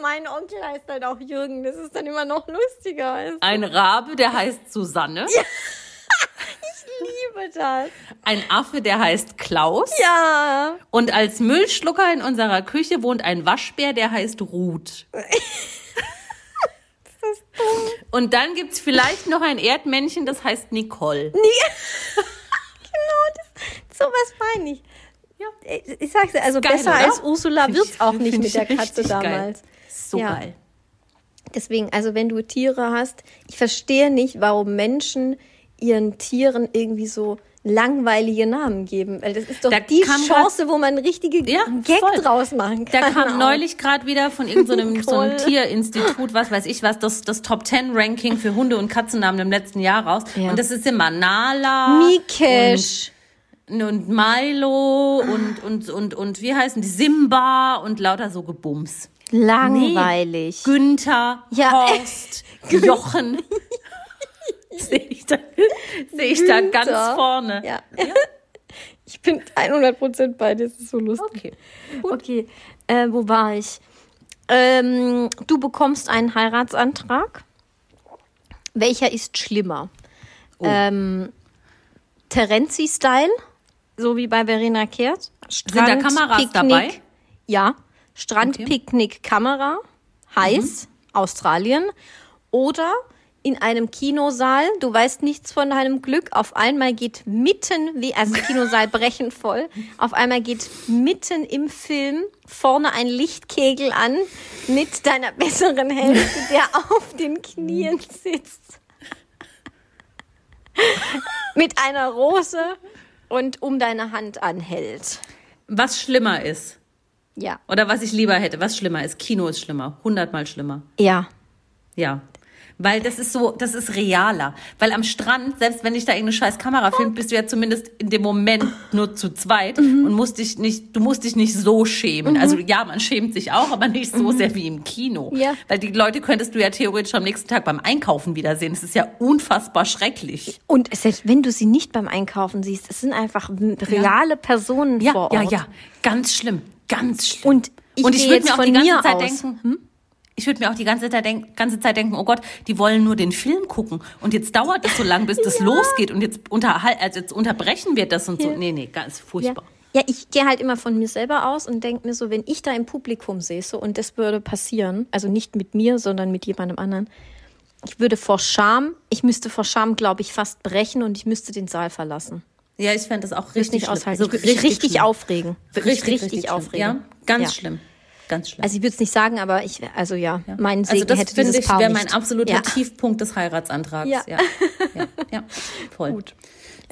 Speaker 2: Mein Onkel heißt halt auch Jürgen. Das ist dann immer noch lustiger. Ich
Speaker 3: ein Rabe, der heißt Susanne. *laughs*
Speaker 2: liebe das.
Speaker 3: Ein Affe, der heißt Klaus.
Speaker 2: Ja.
Speaker 3: Und als Müllschlucker in unserer Küche wohnt ein Waschbär, der heißt Ruth. *laughs* Und dann gibt's vielleicht noch ein Erdmännchen, das heißt Nicole. *laughs*
Speaker 2: Genau, das, sowas meine ich.
Speaker 3: Ja.
Speaker 2: Ich, ich sag's dir, also
Speaker 3: Geil,
Speaker 2: besser
Speaker 3: oder?
Speaker 2: als Ursula wird's
Speaker 3: ich-
Speaker 2: auch nicht mit der
Speaker 3: ich
Speaker 2: Katze
Speaker 3: richtig geil. So
Speaker 2: Ja.
Speaker 3: geil.
Speaker 2: Deswegen, also wenn du Tiere hast, ich verstehe nicht, warum Menschen ihren Tieren irgendwie so langweilige Namen geben. Weil das ist doch
Speaker 3: Da
Speaker 2: die Chance, wo man einen richtigen
Speaker 3: Ja,
Speaker 2: Gag
Speaker 3: voll.
Speaker 2: draus machen
Speaker 3: Da
Speaker 2: kann.
Speaker 3: kam
Speaker 2: auch.
Speaker 3: neulich gerade wieder von irgendeinem so einem
Speaker 2: Nicole. *laughs*
Speaker 3: Tierinstitut, was weiß ich was, das, das Top 10 Ranking für Hunde- und Katzennamen im letzten Jahr raus.
Speaker 2: Ja.
Speaker 3: Und das ist immer Nala.
Speaker 2: Mikesh.
Speaker 3: Und, und Milo und, und, und, und wie heißen die? Simba und lauter so Gebums.
Speaker 2: Langweilig.
Speaker 3: Günther,
Speaker 2: Ja,
Speaker 3: Horst, *laughs* Jochen. *laughs* Sehe ich da, seh ich da ganz vorne.
Speaker 2: Ja. Ich bin 100% bei dir, das ist so lustig.
Speaker 3: Okay.
Speaker 2: Okay, äh, wo war ich? Ähm, du bekommst einen Heiratsantrag. Welcher ist schlimmer?
Speaker 3: Oh.
Speaker 2: Ähm, Terenzi-Style, so wie bei Verena Kehrt.
Speaker 3: da Kameras dabei?
Speaker 2: Ja. Strandpicknick, Kamera, heiß,
Speaker 3: Mhm.
Speaker 2: Australien. Oder in einem Kinosaal, du weißt nichts von deinem Glück, auf einmal geht mitten, wie, also *laughs* Kinosaal brechend voll, auf einmal geht mitten im Film vorne ein Lichtkegel an mit deiner besseren Hälfte, der *laughs* auf den Knien sitzt. mit einer Rose und um deine Hand anhält.
Speaker 3: Was schlimmer ist,
Speaker 2: Ja.
Speaker 3: oder was ich lieber hätte, was schlimmer ist, Kino ist schlimmer, hundertmal schlimmer.
Speaker 2: Ja.
Speaker 3: Ja. Weil das ist so, das ist realer. Weil am Strand, selbst wenn ich da irgendeine scheiß Kamera filmt, bist du ja zumindest in dem Moment nur zu zweit
Speaker 2: Mhm.
Speaker 3: und musst dich nicht, du musst dich nicht so schämen. Also ja, man schämt sich auch, aber nicht so sehr wie im Kino.
Speaker 2: Mhm. Ja.
Speaker 3: Weil die Leute könntest du ja theoretisch am nächsten Tag beim Einkaufen wiedersehen. Das ist ja unfassbar schrecklich.
Speaker 2: Und selbst wenn du sie nicht beim Einkaufen siehst, es sind einfach reale Personen
Speaker 3: Ja,
Speaker 2: vor
Speaker 3: ja,
Speaker 2: Ort.
Speaker 3: ja. Ganz schlimm. Ganz schlimm.
Speaker 2: Und ich
Speaker 3: und ich würde mir auch die ganze Zeit
Speaker 2: aus.
Speaker 3: denken, hm? ich würde mir auch die ganze Zeit, denk, ganze Zeit denken, oh Gott, die wollen nur den Film gucken und jetzt dauert es so lang, bis das *laughs* losgeht und jetzt, unterhal also jetzt unterbrechen wir das und so. Nee, nee, ganz
Speaker 2: Ja.
Speaker 3: furchtbar.
Speaker 2: ja, ich gehe halt immer von mir selber aus und denke mir so, wenn ich da im Publikum säße und das würde passieren, also nicht mit mir, sondern mit jemandem anderen, ich würde vor Scham, ich müsste vor Scham, glaube ich, fast brechen und ich müsste den Saal verlassen.
Speaker 3: Ja, ich fände das auch
Speaker 2: Ich
Speaker 3: richtig
Speaker 2: nicht aushalten.
Speaker 3: Also
Speaker 2: würde mich richtig
Speaker 3: schlimm.
Speaker 2: aufregen.
Speaker 3: Richtig,
Speaker 2: richtig,
Speaker 3: schlimm.
Speaker 2: aufregen.
Speaker 3: Ja, ganz
Speaker 2: Ja.
Speaker 3: schlimm. Ganz schlimm.
Speaker 2: Also ich würde es nicht sagen, aber ich, also ja, mein Segen
Speaker 3: also das
Speaker 2: hätte dieses
Speaker 3: ich
Speaker 2: Paar
Speaker 3: wäre mein absoluter
Speaker 2: Ja.
Speaker 3: Tiefpunkt des Heiratsantrags.
Speaker 2: Ja.
Speaker 3: Ja, ja, ja, voll.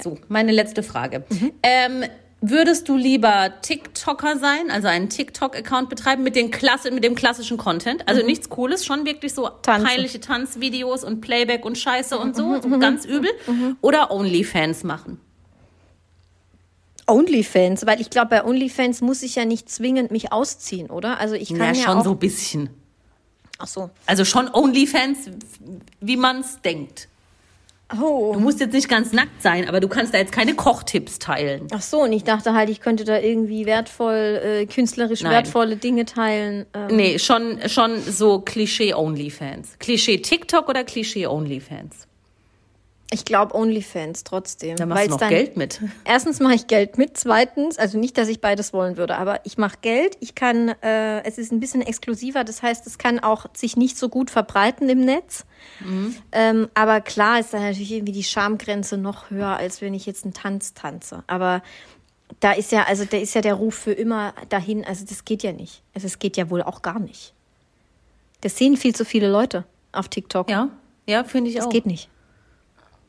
Speaker 3: So, meine letzte Frage. Ähm, Würdest du lieber TikToker sein, also einen TikTok-Account betreiben mit, den Klasse, mit dem klassischen Content? Also nichts Cooles, schon wirklich so
Speaker 2: Tanzen.
Speaker 3: peinliche Tanzvideos und Playback und Scheiße und so, so ganz übel. Oder Onlyfans machen.
Speaker 2: OnlyFans, weil ich glaube, bei OnlyFans muss ich ja nicht zwingend mich ausziehen, oder? Also ich kann
Speaker 3: Ja,
Speaker 2: ja,
Speaker 3: schon so ein bisschen.
Speaker 2: Ach so.
Speaker 3: Also schon Onlyfans, wie man es denkt.
Speaker 2: Oh.
Speaker 3: Du musst jetzt nicht ganz nackt sein, aber du kannst da jetzt keine Kochtipps teilen.
Speaker 2: Ach so, und ich dachte halt, ich könnte da irgendwie wertvoll, äh, künstlerisch
Speaker 3: Nein.
Speaker 2: wertvolle Dinge teilen. Ähm,
Speaker 3: Nee, schon, schon so Klischee-Onlyfans. Klischee-TikTok oder Klischee-Onlyfans?
Speaker 2: Ich glaube OnlyFans trotzdem.
Speaker 3: Da machst du noch
Speaker 2: dann,
Speaker 3: Geld mit. *laughs*
Speaker 2: Erstens mache ich Geld mit, zweitens, also nicht, dass ich beides wollen würde, aber ich mache Geld, ich kann, äh, es ist ein bisschen exklusiver, das heißt, es kann auch sich nicht so gut verbreiten im Netz.
Speaker 3: Mhm.
Speaker 2: Ähm, aber klar ist da natürlich irgendwie die Schamgrenze noch höher, als wenn ich jetzt einen Tanz tanze. Aber da ist ja, also da ist ja der Ruf für immer dahin, also das geht ja nicht. Also es geht ja wohl auch gar nicht. Das sehen viel zu viele Leute auf TikTok.
Speaker 3: Ja, ja, finde ich
Speaker 2: Das
Speaker 3: auch.
Speaker 2: geht nicht.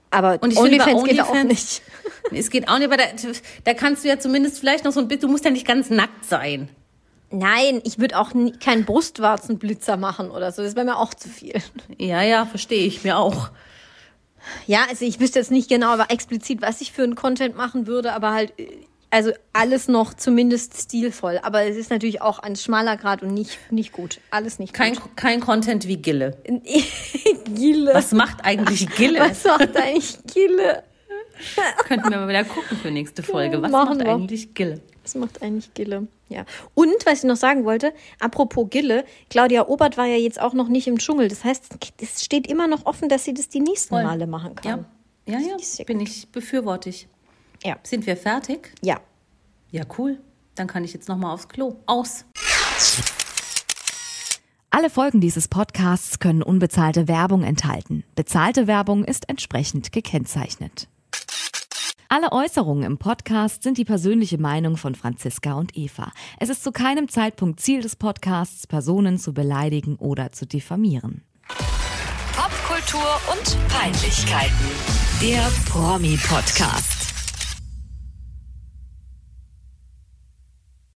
Speaker 2: Aber
Speaker 3: Und ich finde, bei
Speaker 2: OnlyFans geht auch
Speaker 3: OnlyFans-
Speaker 2: nicht. *laughs*
Speaker 3: Es geht auch nicht, aber da, da kannst du ja zumindest vielleicht noch so ein bisschen, du musst ja nicht ganz nackt sein.
Speaker 2: Nein, ich würde auch nie, keinen Brustwarzenblitzer machen oder so. Das wäre mir auch zu viel.
Speaker 3: Ja, ja, verstehe ich mir auch.
Speaker 2: Ja, also ich wüsste jetzt nicht genau, aber explizit, was ich für einen Content machen würde, aber halt, äh, also alles noch zumindest stilvoll. Aber es ist natürlich auch ein schmaler Grad und nicht, nicht gut. Alles nicht
Speaker 3: Kein,
Speaker 2: gut.
Speaker 3: kein Content wie Gille. *laughs*
Speaker 2: Gille.
Speaker 3: Was macht eigentlich *laughs* Gille?
Speaker 2: Was macht eigentlich Gille?
Speaker 3: Könnten wir mal wieder gucken für nächste Folge. Was
Speaker 2: machen
Speaker 3: macht
Speaker 2: wir.
Speaker 3: eigentlich Gille?
Speaker 2: Was macht eigentlich Gille? Ja. Und, was ich noch sagen wollte, apropos Gille, Claudia Obert war ja jetzt auch noch nicht im Dschungel. Das heißt, es steht immer noch offen, dass sie das die nächsten
Speaker 3: Voll.
Speaker 2: Male machen kann.
Speaker 3: Ja, ja, ja. Bin ich befürwortig.
Speaker 2: Ja.
Speaker 3: Sind wir fertig?
Speaker 2: Ja.
Speaker 3: Ja, cool. Dann kann ich jetzt noch mal aufs Klo. Aus.
Speaker 1: Alle Folgen dieses Podcasts können unbezahlte Werbung enthalten. Bezahlte Werbung ist entsprechend gekennzeichnet. Alle Äußerungen im Podcast sind die persönliche Meinung von Franziska und Eva. Es ist zu keinem Zeitpunkt Ziel des Podcasts, Personen zu beleidigen oder zu diffamieren. Popkultur und Peinlichkeiten. Der Promi-Podcast.